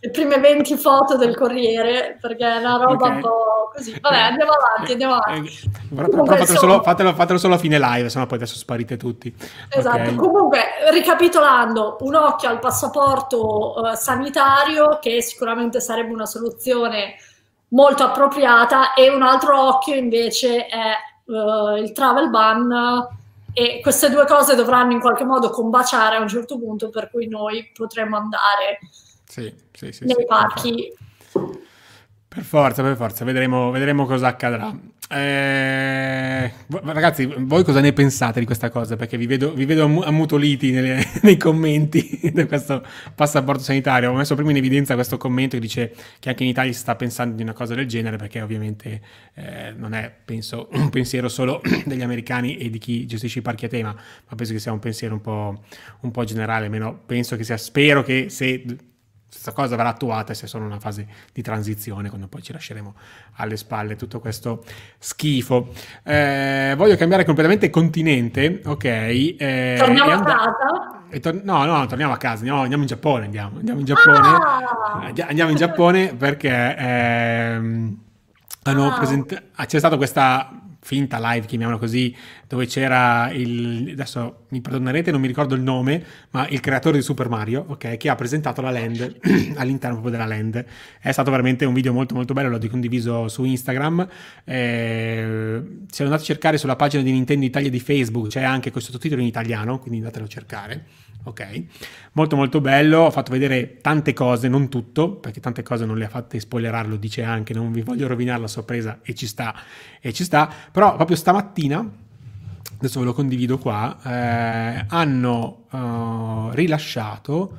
le prime 20 foto del Corriere, perché è una roba okay. un po' così. Vabbè, andiamo avanti, andiamo avanti. Eh, però, però fatelo, solo, fatelo, fatelo, solo, a fine live, sennò poi adesso sparite tutti. Esatto, okay. comunque, ricapitolando, un occhio al passaporto uh, sanitario, che sicuramente sarebbe una soluzione molto appropriata e un altro occhio invece è uh, il travel ban e queste due cose dovranno in qualche modo combaciare a un certo punto per cui noi potremo andare sì, sì, sì, nei parchi. Per forza, per forza, vedremo, vedremo cosa accadrà. Eh, ragazzi, voi cosa ne pensate di questa cosa? Perché vi vedo, vi vedo ammutoliti nelle, <laughs> nei commenti di questo passaporto sanitario. Ho messo prima in evidenza questo commento che dice che anche in Italia si sta pensando di una cosa del genere, perché ovviamente eh, non è, penso, <clears throat> un pensiero solo <clears throat> degli americani e di chi gestisce i parchi a tema, ma penso che sia un pensiero un po', un po generale. Almeno penso che sia, spero che se questa cosa verrà attuata se sono in una fase di transizione, quando poi ci lasceremo alle spalle tutto questo schifo. Eh, voglio cambiare completamente continente, ok? Eh, torniamo and- a casa? Tor- no, no, torniamo a casa, andiamo, andiamo in Giappone, andiamo, andiamo in Giappone, ah! andiamo in Giappone perché ehm, hanno ah. presentato, c'è stata questa finta live, chiamiamola così, dove c'era il, adesso mi perdonerete, non mi ricordo il nome, ma il creatore di Super Mario, ok, che ha presentato la land <clears throat> all'interno proprio della land. È stato veramente un video molto molto bello, l'ho condiviso su Instagram. Eh, se andate a cercare sulla pagina di Nintendo Italia di Facebook, c'è anche questo sottotitolo in italiano, quindi andatelo a cercare ok? Molto molto bello, ho fatto vedere tante cose, non tutto, perché tante cose non le ha fatte spoilerare, lo dice anche, non vi voglio rovinare la sorpresa e ci sta, e ci sta, però proprio stamattina, adesso ve lo condivido qua, eh, hanno uh, rilasciato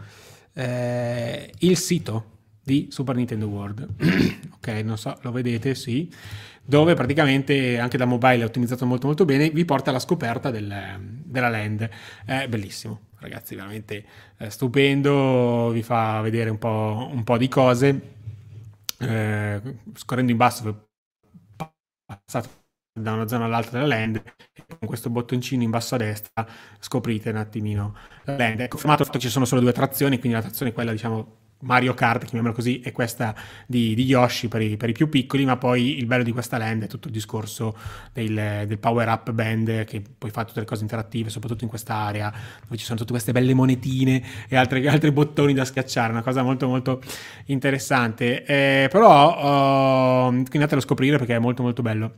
eh, il sito di Super Nintendo World, <clears throat> ok, non so, lo vedete, sì, dove praticamente anche da mobile è ottimizzato molto molto bene, vi porta alla scoperta del, della land, è bellissimo, ragazzi, veramente eh, stupendo, vi fa vedere un po', un po di cose. Eh, scorrendo in basso, passate da una zona all'altra della land con questo bottoncino in basso a destra scoprite un attimino la land. È confermato che ci sono solo due trazioni, quindi la trazione è quella diciamo Mario Kart, chiamiamola così, è questa di, di Yoshi per i, per i, più piccoli, ma poi il bello di questa land è tutto il discorso del, del power up band che poi fa tutte le cose interattive, soprattutto in questa area dove ci sono tutte queste belle monetine e altri, <laughs> altri bottoni da schiacciare, una cosa molto molto interessante. Eh, però quindi andatelo a scoprire perché è molto molto bello.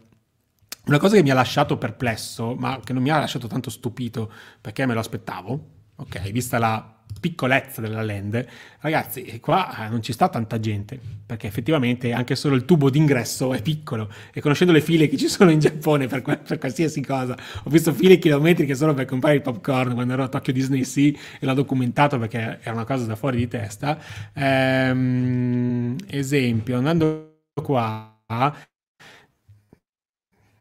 Una cosa che mi ha lasciato perplesso, ma che non mi ha lasciato tanto stupito perché me lo aspettavo, ok, vista la piccolezza della land, ragazzi, qua non ci sta tanta gente, perché effettivamente anche solo il tubo d'ingresso è piccolo e conoscendo le file che ci sono in Giappone per, per qualsiasi cosa, ho visto file chilometriche solo per comprare il popcorn quando ero a Tokyo Disney Sea e l'ho documentato perché era una cosa da fuori di testa. Ehm, esempio, andando qua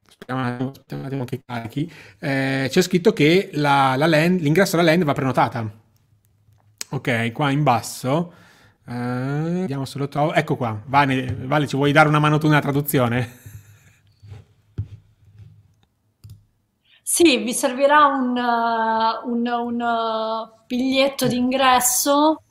aspettiamo un attimo che carichi, eh, c'è scritto che la, la land, l'ingresso alla land va prenotata. Ok, qua in basso. Uh, vediamo se lo trovo. Ecco qua. Vale, vale, ci vuoi dare una mano tu nella traduzione? Sì, vi servirà un, uh, un, un uh, biglietto d'ingresso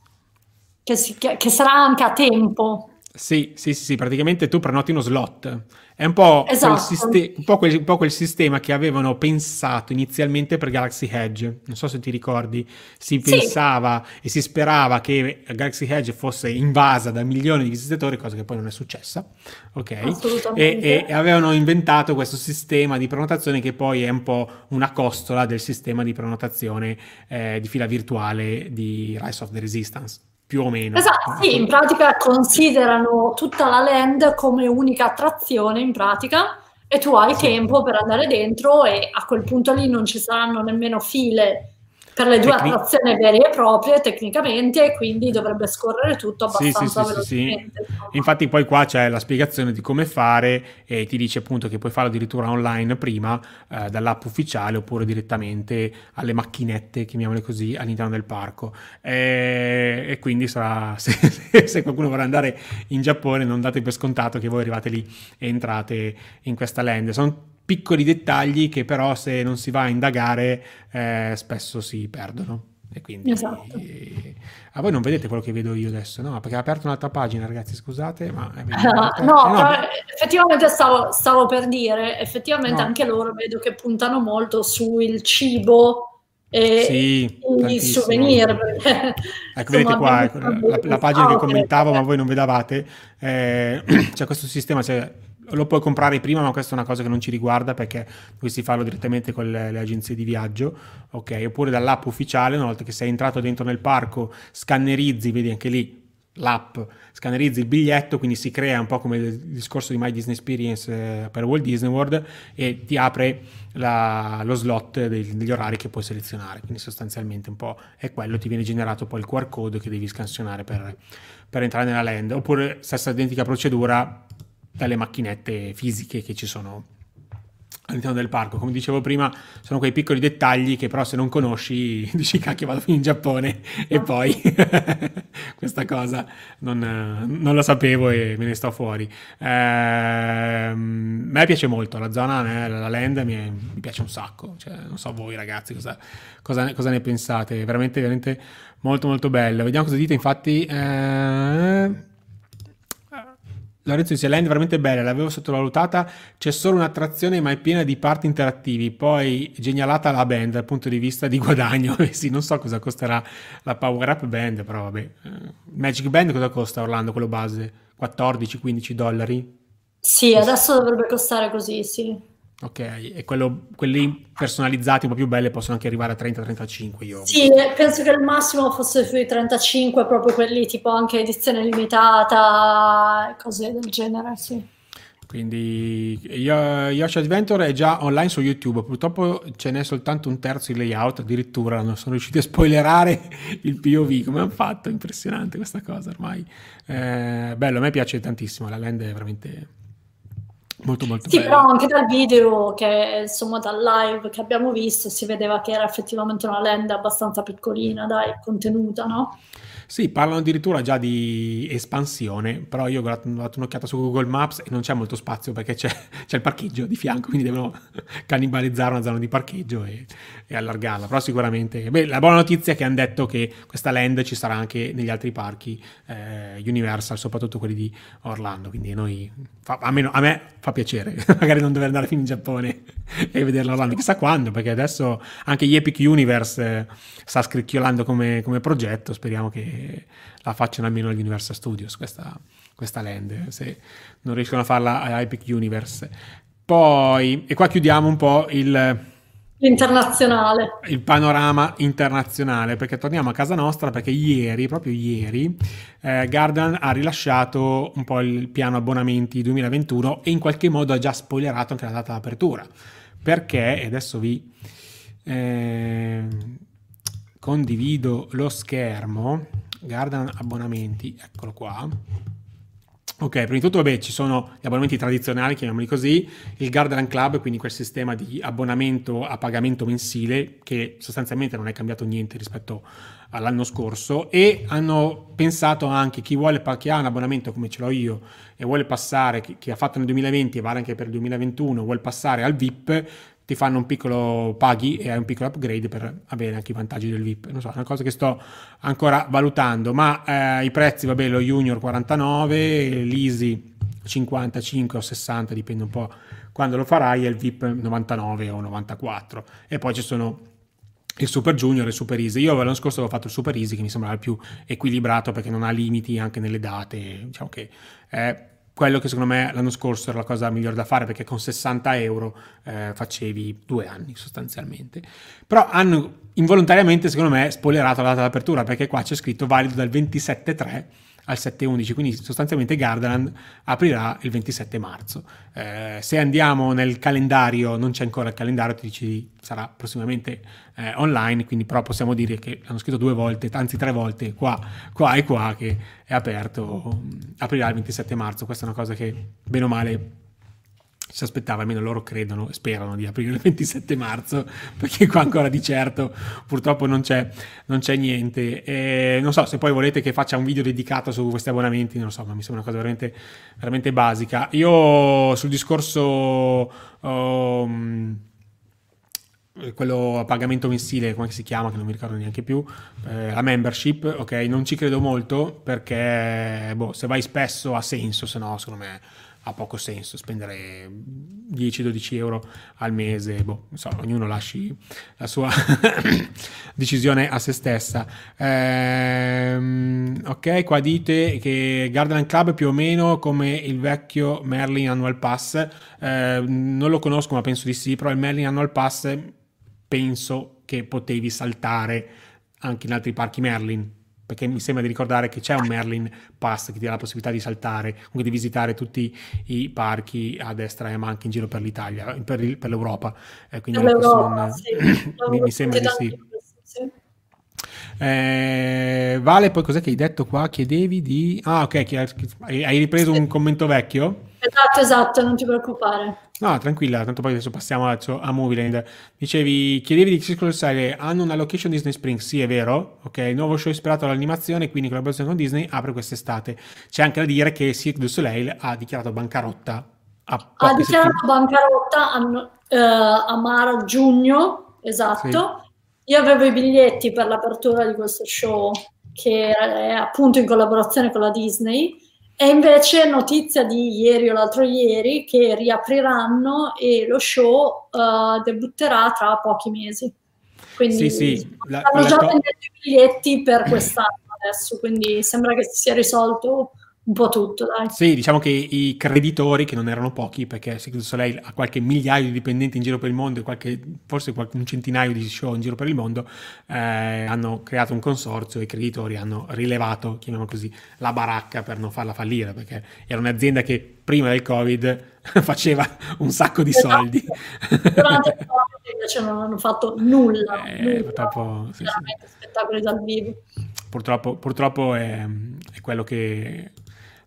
che, si, che, che sarà anche a tempo. Sì, sì, sì, praticamente tu prenoti uno slot. È un po, esatto. quel siste- un, po quel, un, po quel, sistema che avevano pensato inizialmente per Galaxy Edge. Non so se ti ricordi, si sì. pensava e si sperava che Galaxy Edge fosse invasa da milioni di visitatori, cosa che poi non è successa. Ok? E, e, avevano inventato questo sistema di prenotazione che poi è un po' una costola del sistema di prenotazione eh, di fila virtuale di Rise of the Resistance più o meno. Esatto, sì, in pratica considerano tutta la land come unica attrazione in pratica e tu hai tempo per andare dentro e a quel punto lì non ci saranno nemmeno file per le due Tecnic- attrazioni vere e proprie tecnicamente e quindi dovrebbe scorrere tutto abbastanza sì, sì, velocemente. Sì, Infatti poi qua c'è la spiegazione di come fare e ti dice appunto che puoi farlo addirittura online prima eh, dall'app ufficiale oppure direttamente alle macchinette, chiamiamole così, all'interno del parco. E, e quindi sarà, <laughs> se, se, qualcuno vorrà andare in Giappone non date per scontato che voi arrivate lì e entrate in questa land. Sono piccoli dettagli che però se non si va a indagare eh, spesso si perdono. E quindi esatto. eh, a voi non vedete quello che vedo io adesso, no? Perché ha aperto un'altra pagina, ragazzi, scusate, ma uh, no, eh, no effettivamente stavo, stavo, per dire, effettivamente no. anche loro vedo che puntano molto sul cibo e sì, i souvenir. Perché, ecco, insomma, vedete qua ecco, la, la, pagina che commentavo, ma voi non vedavate, eh, <clears throat> c'è questo sistema, cioè lo puoi comprare prima, ma questa è una cosa che non ci riguarda perché dovresti farlo direttamente con le, le, agenzie di viaggio, ok? Oppure dall'app ufficiale, una volta che sei entrato dentro nel parco, scannerizzi, vedi anche lì l'app, scannerizzi il biglietto, quindi si crea un po' come il discorso di My Disney Experience eh, per Walt Disney World e ti apre la, lo slot dei, degli orari che puoi selezionare, quindi sostanzialmente un po' è quello, ti viene generato poi il QR code che devi scansionare per, per entrare nella land, oppure stessa identica procedura dalle macchinette fisiche che ci sono all'interno del parco. Come dicevo prima, sono quei piccoli dettagli che però se non conosci <laughs> dici cacchio vado in Giappone e poi <laughs> questa cosa non, non, la sapevo e me ne sto fuori. Eh, a me piace molto la zona, la land mi, è, mi piace un sacco, cioè, non so voi ragazzi cosa, cosa, cosa, ne pensate, veramente, veramente molto molto bello. Vediamo cosa dite, infatti... Eh, Lorenzo dice, land è veramente bella, l'avevo sottovalutata, c'è solo un'attrazione ma è piena di parti interattivi, poi genialata la band dal punto di vista di guadagno, <laughs> sì, non so cosa costerà la Power Up Band, però vabbè. Eh, Magic Band cosa costa Orlando, quello base? 14-15 dollari? Sì, adesso dovrebbe costare così, sì. Ok, e quello, quelli personalizzati un po' più belli possono anche arrivare a 30-35 io. Sì, penso che il massimo fosse sui 35, proprio quelli tipo anche edizione limitata, cose del genere, sì. Quindi Yoshi Adventure è già online su YouTube, purtroppo ce n'è soltanto un terzo in layout, addirittura non sono riusciti a spoilerare il POV, come hanno fatto, impressionante questa cosa ormai. Eh, bello, a me piace tantissimo, la land è veramente Molto molto sì, bello. però anche dal video che insomma dal live che abbiamo visto si vedeva che era effettivamente una land abbastanza piccolina, dai, contenuta, no? Sì, parlano addirittura già di espansione, però io ho dato un'occhiata su Google Maps e non c'è molto spazio perché c'è, c'è il parcheggio di fianco, quindi devono <laughs> cannibalizzare una zona di parcheggio e, e allargarla. Però sicuramente, beh, la buona notizia è che hanno detto che questa land ci sarà anche negli altri parchi eh, Universal, soprattutto quelli di Orlando, quindi noi, fa, a, me, a, me, fa piacere, <laughs> magari non dover andare fino in Giappone <laughs> e vederla Orlando, chissà quando, perché adesso anche gli Epic Universe eh, sta scricchiolando come, come progetto, speriamo che la facciano almeno agli Universal Studios questa, questa land, se non riescono a farla a Epic Universe. Poi, e qua chiudiamo un po' il... Internazionale. Il panorama internazionale, perché torniamo a casa nostra perché ieri, proprio ieri, eh, Garden ha rilasciato un po' il piano abbonamenti 2021 e in qualche modo ha già spoilerato anche la data d'apertura. Perché, e adesso vi... Eh, condivido lo schermo, Garden abbonamenti, eccolo qua. Ok, prima di tutto vabbè, ci sono gli abbonamenti tradizionali, chiamiamoli così, il Garden Club, quindi quel sistema di abbonamento a pagamento mensile che sostanzialmente non è cambiato niente rispetto all'anno scorso e hanno pensato anche chi vuole chi ha un abbonamento come ce l'ho io e vuole passare, chi, chi ha fatto nel 2020 e vale anche per il 2021, vuole passare al VIP, ti fanno un piccolo paghi e hai un piccolo upgrade per avere anche i vantaggi del VIP. Non so, è una cosa che sto ancora valutando, ma eh, i prezzi, vabbè, lo Junior 49, l'Easy 55 o 60, dipende un po' quando lo farai, e il VIP 99 o 94. E poi ci sono il Super Junior e il Super Easy. Io l'anno scorso avevo fatto il Super Easy che mi sembrava più equilibrato perché non ha limiti anche nelle date, diciamo che è quello che secondo me l'anno scorso era la cosa migliore da fare perché con 60 euro eh, facevi due anni sostanzialmente. Però hanno involontariamente secondo me spoilerato la data d'apertura perché qua c'è scritto valido dal 27-3 al 7-11, quindi sostanzialmente Gardaland aprirà il 27 marzo. Eh, se andiamo nel calendario, non c'è ancora il calendario, ti dici sarà prossimamente eh, online, quindi però possiamo dire che hanno scritto due volte, anzi tre volte, qua, qua e qua, che è aperto, aprirà il 27 marzo. Questa è una cosa che, bene o male, si aspettava, almeno loro credono e sperano di aprire il 27 marzo, perché qua ancora di certo purtroppo non c'è, non c'è niente. E non so se poi volete che faccia un video dedicato su questi abbonamenti, non lo so, ma mi sembra una cosa veramente, veramente basica. Io sul discorso... Um, quello a pagamento mensile, come si chiama, che non mi ricordo neanche più, eh, la membership, ok, non ci credo molto perché boh, se vai spesso ha senso, se no secondo me ha poco senso spendere 10-12 euro al mese, boh, so, ognuno lasci la sua <coughs> decisione a se stessa. Ehm, ok, qua dite che Garden Club è più o meno come il vecchio Merlin Annual Pass, ehm, non lo conosco ma penso di sì, però il Merlin Annual Pass penso che potevi saltare anche in altri parchi Merlin, perché mi sembra di ricordare che c'è un Merlin Pass che ti dà la possibilità di saltare, comunque di visitare tutti i parchi a destra e ma anche in giro per l'Italia, per, per l'Europa. Eh, quindi per l'Europa, sì. <clears throat> mi, mi, sembra di sì. sì. Eh, vale, poi cos'è che hai detto qua? Chiedevi di... Ah, ok, hai ripreso un commento vecchio? Esatto, esatto, non ti preoccupare. No, tranquilla, tanto poi adesso passiamo a, a Movieland. Dicevi, chiedevi di Circle Serie, hanno una location Disney Springs, sì è vero, ok, il nuovo show ispirato all'animazione, quindi collaborazione con Disney, apre quest'estate. C'è anche da dire che Cirque du Soleil ha dichiarato bancarotta. ha dichiarato bancarotta a, uh, a Mara giugno, esatto. Sì. Io avevo i biglietti per l'apertura di questo show, che è appunto in collaborazione con la Disney, e invece notizia di ieri o l'altro ieri che riapriranno e lo show uh, debutterà tra pochi mesi. Quindi sì, sì, la, stanno la già to- vendendo i biglietti per quest'anno adesso, quindi sembra che si sia risolto un po' tutto, dai. Sì, diciamo che i creditori, che non erano pochi, perché du Soleil ha qualche migliaio di dipendenti in giro per il mondo e qualche, forse qualche, un centinaio di show in giro per il mondo, eh, hanno creato un consorzio e i creditori hanno rilevato, chiamiamo così, la baracca per non farla fallire, perché era un'azienda che prima del Covid <laughs> faceva un sacco di esatto. soldi. Durante il Covid invece non hanno fatto nulla. Eh, nulla. Purtroppo, sì, sì. spettacoli dal vivo. Purtroppo, purtroppo è, è quello che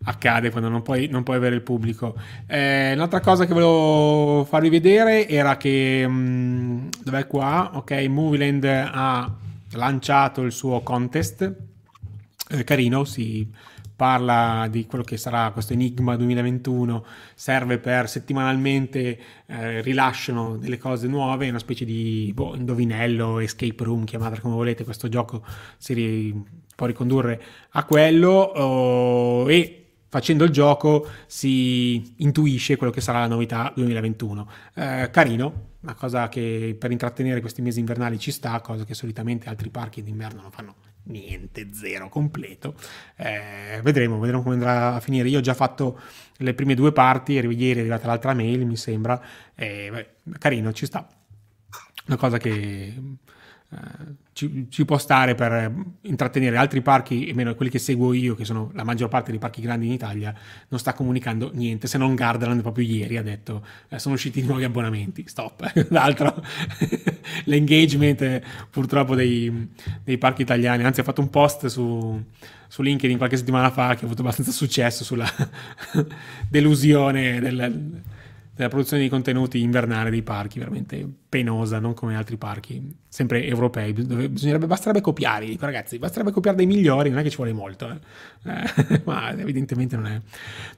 accade quando non puoi, non puoi avere il pubblico. Eh, un'altra cosa che volevo farvi vedere era che, mh, mm, dov'è qua? Ok, Movieland ha lanciato il suo contest, eh, carino, si parla di quello che sarà questo Enigma 2021, serve per settimanalmente eh, rilasciano delle cose nuove, una specie di boh, indovinello, escape room, chiamatela come volete, questo gioco si ri- può ricondurre a quello oh, e facendo il gioco si intuisce quello che sarà la novità 2021. Eh, carino, una cosa che per intrattenere questi mesi invernali ci sta, cosa che solitamente altri parchi d'inverno non fanno niente, zero, completo. Eh, vedremo, vedremo come andrà a finire. Io ho già fatto le prime due parti, ieri è arrivata l'altra mail, mi sembra. Eh, beh, carino, ci sta. Una cosa che eh, ci, ci, può stare per intrattenere altri parchi, e meno quelli che seguo io, che sono la maggior parte dei parchi grandi in Italia, non sta comunicando niente, se non Gardaland proprio ieri ha detto eh, sono usciti nuovi abbonamenti, stop. <laughs> L'altro, <laughs> l'engagement purtroppo dei, dei, parchi italiani, anzi ha fatto un post su, su LinkedIn qualche settimana fa che ha avuto abbastanza successo sulla <laughs> delusione del della produzione di contenuti invernale dei parchi, veramente penosa, non come altri parchi, sempre europei, dove bisognerebbe, basterebbe copiare, dico ragazzi, basterebbe copiare dei migliori, non è che ci vuole molto, eh. Eh, <laughs> ma evidentemente non è,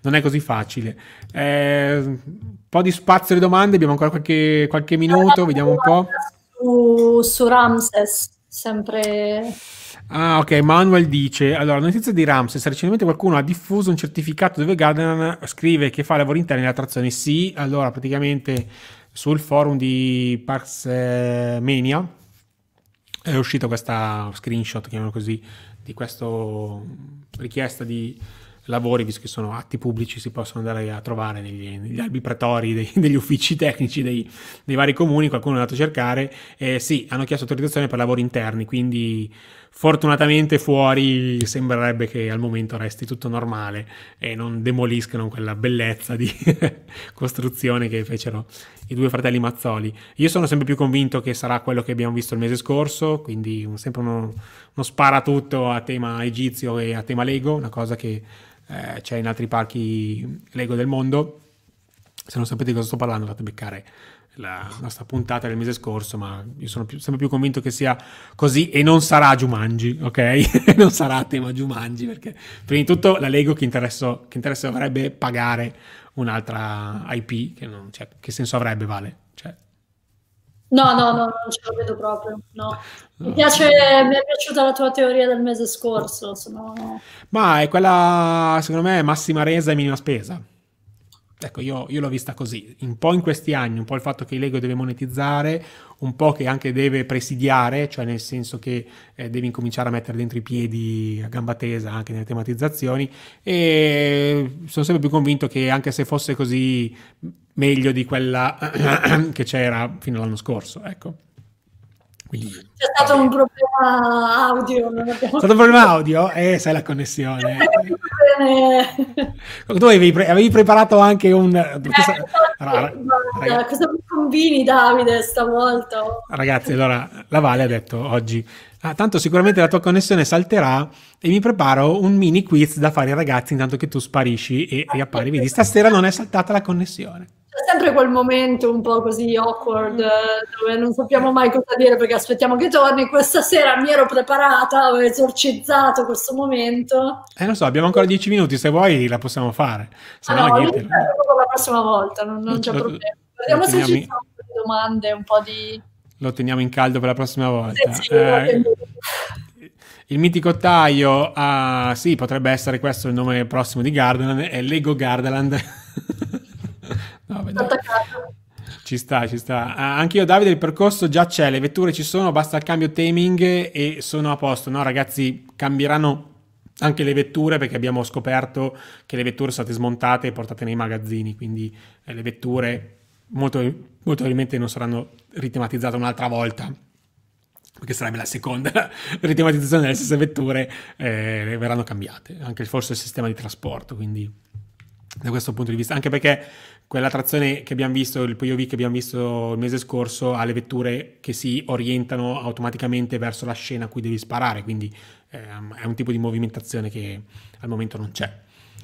non è così facile. Eh, un po' di spazio alle domande, abbiamo ancora qualche, qualche minuto, vediamo un po'. Su, su Ramses, sempre... Ah, ok. Manuel dice: Allora, notizia di Ramses. Recentemente qualcuno ha diffuso un certificato dove Garden scrive che fa lavori interni nell'attrazione. Sì, allora praticamente sul forum di Parks Mania è uscita questa screenshot, chiamiamolo così, di questa richiesta di lavori, visto che sono atti pubblici, si possono andare a trovare negli, negli albi pretori dei, <laughs> degli uffici tecnici dei, dei, vari comuni, qualcuno è andato a cercare, eh, sì, hanno chiesto autorizzazione per lavori interni, quindi fortunatamente fuori sembrerebbe che al momento resti tutto normale e non demoliscano quella bellezza di <laughs> costruzione che fecero i due fratelli Mazzoli. Io sono sempre più convinto che sarà quello che abbiamo visto il mese scorso, quindi sempre uno, uno sparatutto a tema egizio e a tema Lego, una cosa che eh, c'è in altri parchi Lego del mondo. Se non sapete di cosa sto parlando, fate beccare la nostra puntata del mese scorso, ma io sono più, sempre più convinto che sia così e non sarà Jumanji, ok? <laughs> non sarà tema Jumanji, perché prima di tutto la Lego che interesse, che interesse avrebbe pagare un'altra IP, che, non, cioè, che senso avrebbe, Vale? Cioè... No, no, no, non ce lo vedo proprio, no. Mi, piace, mi è piaciuta la tua teoria del mese scorso, sono... Ma è quella, secondo me, massima resa e minima spesa Ecco, io, io, l'ho vista così, un po' in questi anni, un po' il fatto che Lego deve monetizzare, un po' che anche deve presidiare, cioè nel senso che eh, deve incominciare a mettere dentro i piedi a gamba tesa anche nelle tematizzazioni e sono sempre più convinto che anche se fosse così meglio di quella <clears throat> che c'era fino all'anno scorso, ecco. Quindi, C'è stato un problema audio. Non È stato un problema audio? Eh, sai la connessione. <laughs> tu avevi, pre- avevi, preparato anche un... Eh, questa... Guarda, ragazzi... Cosa mi combini Davide stavolta? Ragazzi, allora la Vale ha detto oggi, ah, tanto sicuramente la tua connessione salterà e mi preparo un mini quiz da fare ai ragazzi intanto che tu sparisci e riappari. Vedi, stasera non è saltata la connessione. C'è sempre quel momento un po' così awkward dove non sappiamo mai cosa dire perché aspettiamo che torni. Questa sera mi ero preparata, ho esorcizzato questo momento. Eh, non so, abbiamo ancora dieci minuti, se vuoi la possiamo fare. Se ah, no, no niente. la prossima volta, non, non c'è lo, problema. Vediamo se ci sono delle domande, un po' di... Lo teniamo in caldo per la prossima volta. Sì, sì, eh, il mitico taglio, ah, sì, potrebbe essere questo il nome prossimo di Gardaland, è Lego Gardaland. No, ci sta, ci sta. Ah, anche io, Davide, il percorso già c'è, le vetture ci sono, basta il cambio taming e sono a posto. No, ragazzi, cambieranno anche le vetture perché abbiamo scoperto che le vetture sono state smontate e portate nei magazzini, quindi eh, le vetture molto, molto probabilmente non saranno ritematizzate un'altra volta perché sarebbe la seconda <laughs> ritematizzazione delle stesse vetture, eh, verranno cambiate, anche forse il sistema di trasporto, quindi da questo punto di vista, anche perché quella trazione che abbiamo visto, il POV che abbiamo visto il mese scorso, ha le vetture che si orientano automaticamente verso la scena a cui devi sparare, quindi ehm, è un tipo di movimentazione che al momento non c'è.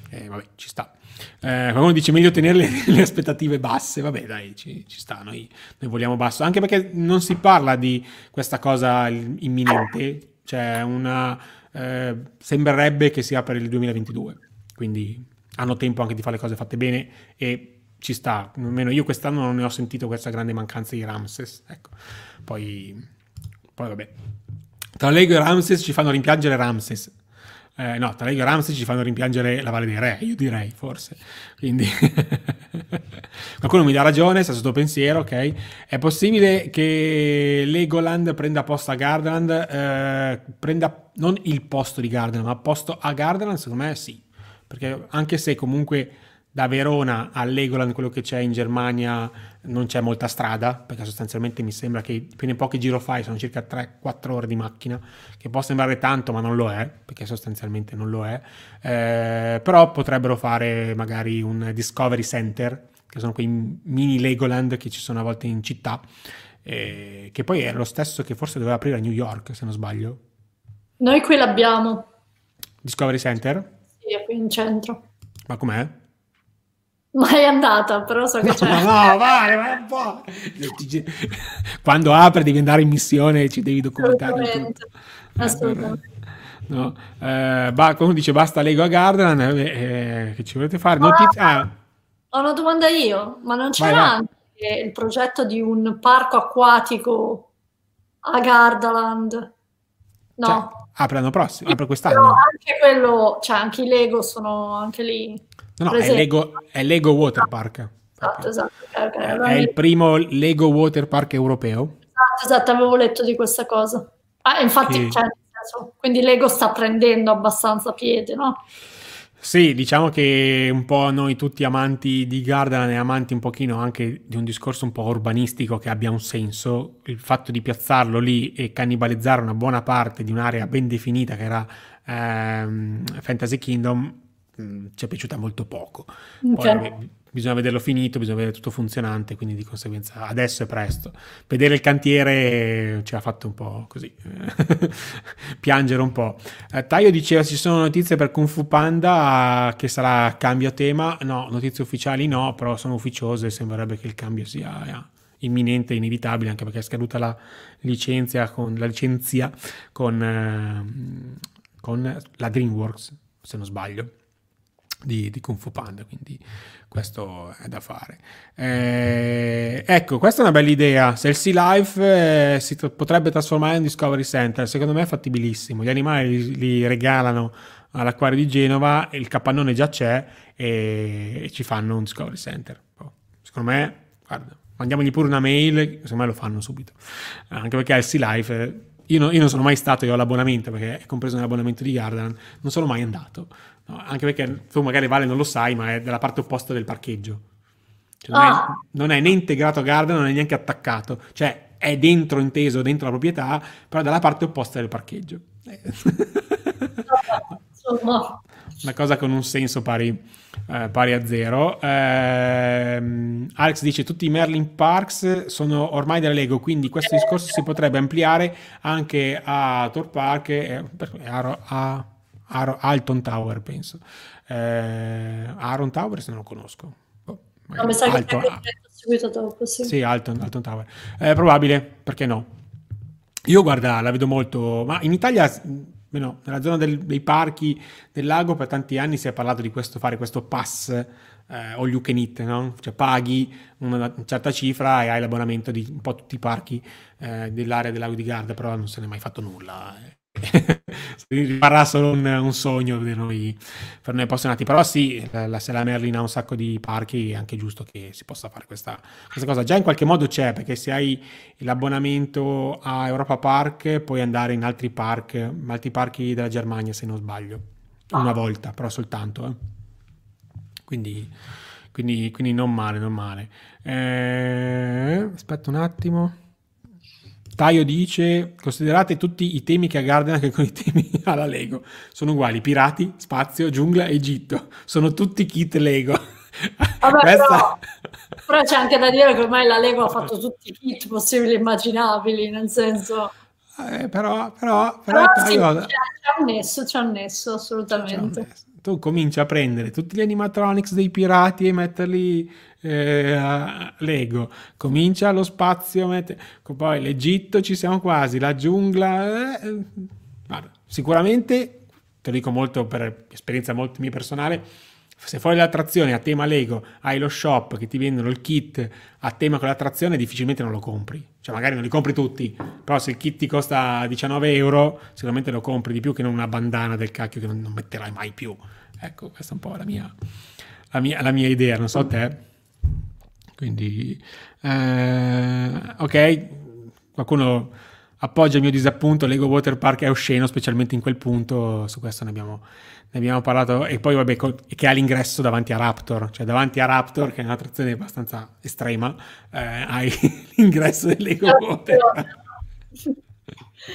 Eh, vabbè, ci sta. Eh, qualcuno dice meglio tenere le, <laughs> le aspettative basse, vabbè dai, ci, ci sta, noi, noi, vogliamo basso, anche perché non si parla di questa cosa imminente, cioè una, eh, sembrerebbe che sia per il 2022, quindi hanno tempo anche di fare le cose fatte bene e ci sta, almeno io quest'anno non ne ho sentito questa grande mancanza di Ramses, ecco. Poi, poi vabbè. Tra Lego e Ramses ci fanno rimpiangere Ramses. Eh, no, tra Lego e Ramses ci fanno rimpiangere la Valle dei Re, io direi, forse. Quindi, <laughs> qualcuno mi dà ragione, sta sotto pensiero, ok? È possibile che Legoland prenda posto a Gardaland, eh, prenda non il posto di Gardaland, ma posto a Gardaland, secondo me sì. Perché anche se comunque da Verona a Legoland, quello che c'è in Germania, non c'è molta strada, perché sostanzialmente mi sembra che appena pochi giro fai sono circa 3-4 ore di macchina, che può sembrare tanto, ma non lo è, perché sostanzialmente non lo è. Eh, però potrebbero fare magari un Discovery Center, che sono quei mini Legoland che ci sono a volte in città, eh, che poi è lo stesso che forse doveva aprire a New York, se non sbaglio. Noi qui l'abbiamo. Discovery Center? Sì, è qui in centro. Ma com'è? Mai andata, però so che no, c'è. No, vale, vai un po'. Quando apre devi andare in missione ci devi documentare Assolutamente. tutto. Assolutamente. No, eh, ba- qualcuno dice basta Lego a Gardaland, eh, eh, che ci volete fare? Notizia- ah. Ho una domanda io, ma non c'era vai, vai. anche il progetto di un parco acquatico a Gardaland? No. Cioè, apre l'anno prossimo, apre quest'anno. Però anche quello, cioè anche i Lego sono anche lì. No, no è Lego, è Lego Water Park. Esatto, esatto. Okay. Allora è il primo Lego Water Park europeo. Esatto, esatto, avevo letto di questa cosa. Ah, infatti, che... cioè, quindi Lego sta prendendo abbastanza piede, no? Sì, diciamo che un po' noi tutti amanti di Gardaland e amanti un pochino anche di un discorso un po' urbanistico che abbia un senso, il fatto di piazzarlo lì e cannibalizzare una buona parte di un'area ben definita che era ehm, Fantasy Kingdom mm, ci è piaciuta molto poco. Okay. Poi bisogna vederlo finito, bisogna vedere tutto funzionante, quindi di conseguenza adesso è presto. Vedere il cantiere ci ha fatto un po' così, <laughs> piangere un po'. Eh, Taio diceva ci sono notizie per Kung Fu Panda che sarà cambio tema, no, notizie ufficiali no, però sono ufficiose e sembrerebbe che il cambio sia eh, imminente, inevitabile, anche perché è scaduta la licenza con, la licenzia con, eh, con la DreamWorks, se non sbaglio di, di Kung Fu Panda, quindi questo è da fare. Eh, ecco, questa è una bella idea. Se il Sea Life eh, si t- potrebbe trasformare in Discovery Center, secondo me è fattibilissimo. Gli animali li, li regalano all'acquario di Genova, il capannone già c'è e, e ci fanno un Discovery Center. Oh, secondo me, guarda, mandiamogli pure una mail, secondo me lo fanno subito. Anche perché il Sea Life... Eh, io, io, non sono mai stato, io ho l'abbonamento perché è compreso nell'abbonamento di Gardaland, non sono mai andato. Anche perché tu magari Vale non lo sai, ma è dalla parte opposta del parcheggio. Cioè, non, ah. è, non, è, né integrato a Garden, non è neanche attaccato. Cioè, è dentro inteso, dentro la proprietà, però dalla parte opposta del parcheggio. <laughs> Una cosa con un senso pari, eh, pari a zero. Eh, Alex dice: Tutti i Merlin Parks sono ormai della Lego, quindi questo discorso si potrebbe ampliare anche a Tor Park e a, a Ar- Alton Tower, penso. Eh, Aaron Tower, se non lo conosco. Oh, no, mi sa Alton, che seguito dopo, sì. Sì, Alton, Alton Tower. È probabile, perché no? Io, guarda, la vedo molto... Ma in Italia... No, nella zona del, dei parchi del lago per tanti anni si è parlato di questo, fare questo pass eh, all you can eat, no? Cioè paghi una certa cifra e hai l'abbonamento di un po' tutti i parchi eh, dell'area del lago di Garda, però non se ne è mai fatto nulla. Eh. <laughs> rimarrà solo un, un, sogno per noi, per noi appassionati. Però sì, la, se la Merlin ha un sacco di parchi, è anche giusto che si possa fare questa, questa, cosa. Già in qualche modo c'è, perché se hai l'abbonamento a Europa Park, puoi andare in altri park, altri parchi della Germania, se non sbaglio. Una volta, però soltanto. Eh. Quindi, quindi, quindi non male, non male. Eh, aspetta un attimo. Taio dice: Considerate tutti i temi che a Garden anche con i temi <laughs> alla Lego. Sono uguali: pirati, spazio, giungla, Egitto. Sono tutti kit Lego. Vabbè, Questa... però, però, c'è anche da dire che ormai la Lego ha fatto tutti i kit possibili e immaginabili, nel senso. Eh, però, però, però, però sì, c'è, c'è, un nesso, c'è un nesso, assolutamente. Un nesso. Tu cominci a prendere tutti gli animatronics dei pirati e metterli eh, Lego, comincia lo spazio, mette... poi l'Egitto ci siamo quasi, la giungla, eh, guarda, sicuramente, te lo dico molto per esperienza molto mia personale, se fuori l'attrazione a tema Lego hai lo shop che ti vendono il kit a tema con l'attrazione, difficilmente non lo compri. Cioè, magari non li compri tutti, però se il kit ti costa 19 euro, sicuramente lo compri di più che non una bandana del cacchio che non, non metterai mai più. Ecco, questa è un po' la mia, la mia, la mia idea, non so te. Quindi, eh, ok, qualcuno appoggia il mio disappunto, Lego Water Park è osceno, specialmente in quel punto, su questo ne abbiamo, ne abbiamo parlato, e poi vabbè, che ha l'ingresso davanti a Raptor, cioè davanti a Raptor, che è un'attrazione abbastanza estrema, eh, hai <laughs> l'ingresso del Lego Water Park. <laughs>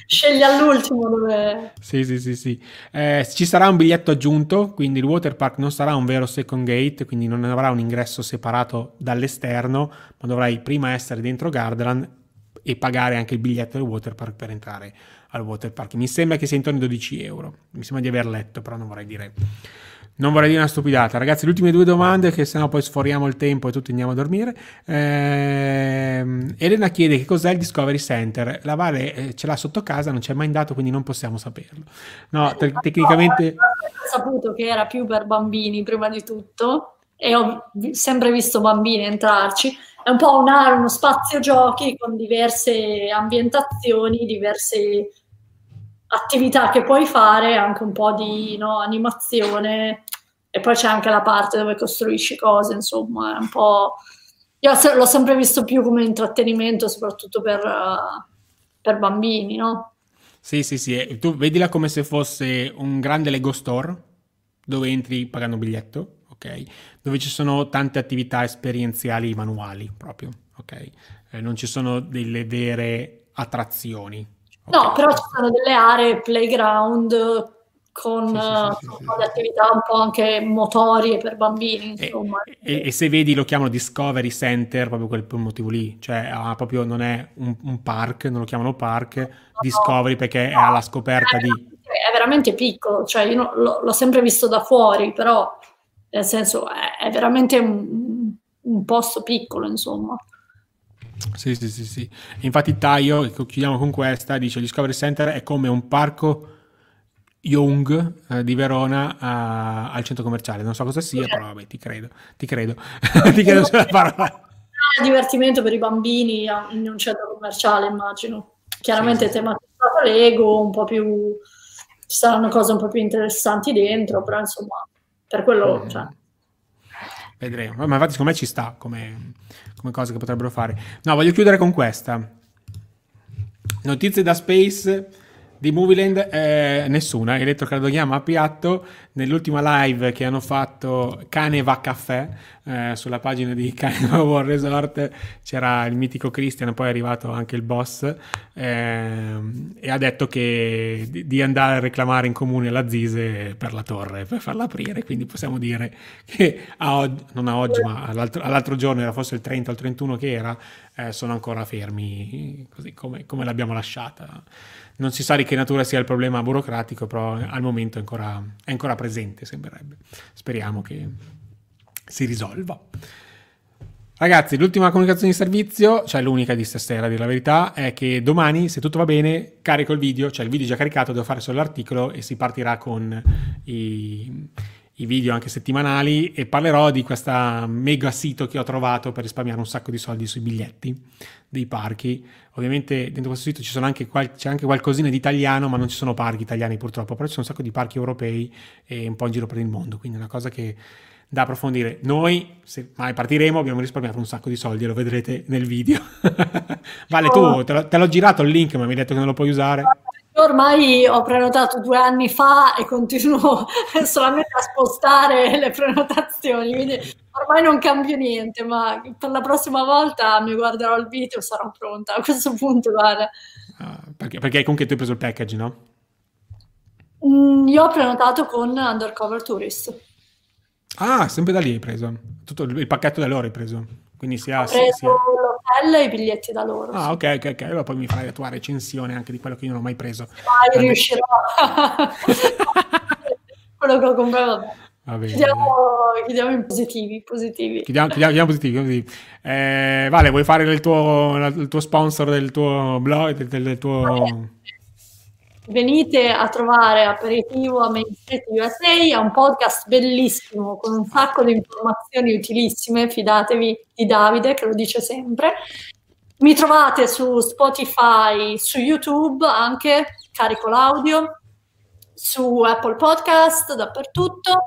Scegli all'ultimo dove... Sì, sì, sì, sì. Eh, ci sarà un biglietto aggiunto, quindi il water park non sarà un vero second gate, quindi non avrà un ingresso separato dall'esterno, ma dovrai prima essere dentro Gardaland e pagare anche il biglietto del water park per entrare al water park. Mi sembra che sia intorno ai 12 euro. Mi sembra di aver letto, però non vorrei dire non vorrei dire una stupidata. Ragazzi, le ultime due domande, che sennò poi sforiamo il tempo e tutti andiamo a dormire. Eh, Elena chiede che cos'è il Discovery Center. La Vale eh, ce l'ha sotto casa, non ci è mai andato, quindi non possiamo saperlo. No, te- tecnicamente... Ho saputo che era più per bambini, prima di tutto, e ho sempre visto bambini entrarci. È un po' un, uno spazio giochi con diverse ambientazioni, diverse attività che puoi fare, anche un po' di no, animazione e poi c'è anche la parte dove costruisci cose, insomma, è un po'... Io l'ho sempre visto più come intrattenimento, soprattutto per, uh, per bambini, no? Sì, sì, sì, tu vedila come se fosse un grande Lego Store, dove entri pagando biglietto, ok? Dove ci sono tante attività esperienziali manuali proprio, ok? Eh, non ci sono delle vere attrazioni. Okay? No, però ci sono delle aree playground con sì, sì, sì, uh, attività un po' anche motorie per bambini, insomma. E, e, e, se vedi lo chiamano Discovery Center proprio quel, quel motivo lì, cioè ah, proprio non è un, un, park, non lo chiamano park, no, Discovery perché no, è alla scoperta è, di... È veramente piccolo, cioè io l'ho, l'ho sempre visto da fuori, però nel senso è, è veramente un, un posto piccolo, insomma. Sì, sì, sì, sì. Infatti Taio, chiudiamo con questa, dice Discovery Center è come un parco Young eh, di Verona a, al centro commerciale. Non so cosa sia, però vabbè, ti credo. Ti credo. <laughs> ti credo sulla parola. divertimento per i bambini in un centro commerciale, immagino. Chiaramente sì, sì. tematizzato Lego, un po' più... ci saranno cose un po' più interessanti dentro, però insomma, per quello... Mm. Cioè. Vedremo. Ma infatti secondo me ci sta come, come cosa che potrebbero fare. No, voglio chiudere con questa. Notizie da Space di Movieland eh, nessuna, elettrocardiogramma a piatto. Nell'ultima live che hanno fatto Cane va caffè eh, sulla pagina di <laughs> Cane World Resort c'era il mitico Christian, poi è arrivato anche il boss eh, e ha detto che di, di, andare a reclamare in comune la Zise per la torre, per farla aprire. Quindi possiamo dire che a oggi, non a oggi, ma all'altro, all'altro giorno, era forse il 30 o il 31 che era, eh, sono ancora fermi così come, come l'abbiamo lasciata non si sa di che natura sia il problema burocratico, però al momento è ancora, è ancora presente, sembrerebbe. Speriamo che si risolva. Ragazzi, l'ultima comunicazione di servizio, cioè l'unica di stasera, a dire la verità, è che domani, se tutto va bene, carico il video, cioè il video già caricato, devo fare solo l'articolo e si partirà con i, i video anche settimanali e parlerò di questo mega sito che ho trovato per risparmiare un sacco di soldi sui biglietti dei parchi. Ovviamente dentro questo sito ci anche qual- c'è anche qualcosina di italiano, ma non ci sono parchi italiani purtroppo, però ci sono un sacco di parchi europei e un po' in giro per il mondo, quindi è una cosa che da approfondire. Noi, se mai partiremo, abbiamo risparmiato un sacco di soldi, lo vedrete nel video. <laughs> vale, tu te, lo, te l'ho girato il link, ma mi hai detto che non lo puoi usare. Ormai ho prenotato due anni fa e continuo <laughs> solamente a spostare le prenotazioni, quindi ormai non cambio niente, ma per la prossima volta mi guarderò il video e sarò pronta. A questo punto, guarda. Uh, perché, perché comunque tu hai preso il package, no? Mm, io ho prenotato con Undercover Tourist. Ah, sempre da lì hai preso. Tutto il, il pacchetto da loro hai preso. Quindi sia... Ho preso sia... l'hotel e i biglietti da loro. Ah, ok, ok, ok. Allora poi mi farai la tua recensione anche di quello che io non ho mai preso. Mai Quando... riuscirò. <laughs> <laughs> quello che ho comprato. Chiudiamo, chiudiamo, in positivi, positivi. Chiudiamo, chiudiamo, chiudiamo positivi, positivi. Eh, vale, vuoi fare il tuo, il tuo, sponsor del tuo blog, del, del tuo venite a trovare Aperitivo a Main Street USA, è un podcast bellissimo con un sacco di informazioni utilissime, fidatevi di Davide che lo dice sempre. Mi trovate su Spotify, su YouTube anche, carico l'audio, su Apple Podcast, dappertutto.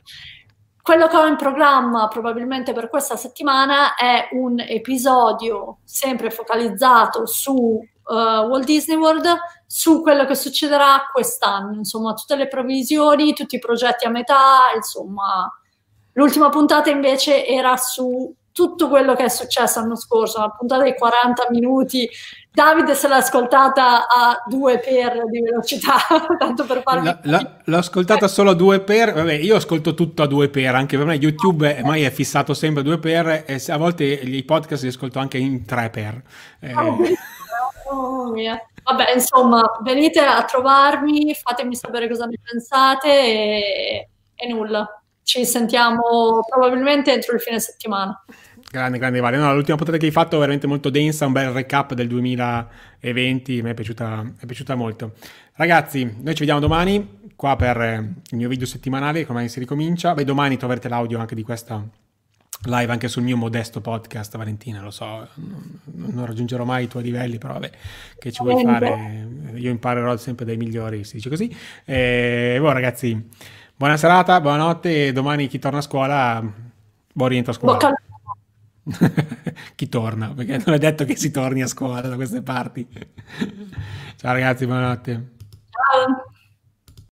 Quello che ho in programma probabilmente per questa settimana è un episodio sempre focalizzato su uh, Walt Disney World su quello che succederà quest'anno, insomma, tutte le previsioni, tutti i progetti a metà, insomma. L'ultima puntata invece era su tutto quello che è successo l'anno scorso, una puntata di 40 minuti. Davide se l'ha ascoltata a due per di velocità, <laughs> tanto per farvi... La, la, l'ho ascoltata solo a due per, vabbè, io ascolto tutto a due per, anche per me YouTube ormai è fissato sempre a due per e a volte i podcast li ascolto anche in tre per. Eh... Oh, oh mia. Vabbè, insomma, venite a trovarmi, fatemi sapere cosa ne pensate e, e nulla. Ci sentiamo probabilmente entro il fine settimana. Grande, grande Vale. No, l'ultima puntata che hai fatto è veramente molto densa, un bel recap del 2020, mi è piaciuta, è piaciuta molto. Ragazzi, noi ci vediamo domani qua per il mio video settimanale, come si ricomincia. Beh, domani troverete l'audio anche di questa live anche sul mio modesto podcast, Valentina, lo so, non, raggiungerò mai i tuoi livelli, però vabbè, che ci vuoi fare? Io imparerò sempre dai migliori, si dice così. E boh, ragazzi, buona serata, buonanotte e domani chi torna a scuola, buon rientro a scuola. <laughs> chi torna, perché non è detto che si torni a scuola da queste parti. Ciao ragazzi, buonanotte. Ciao.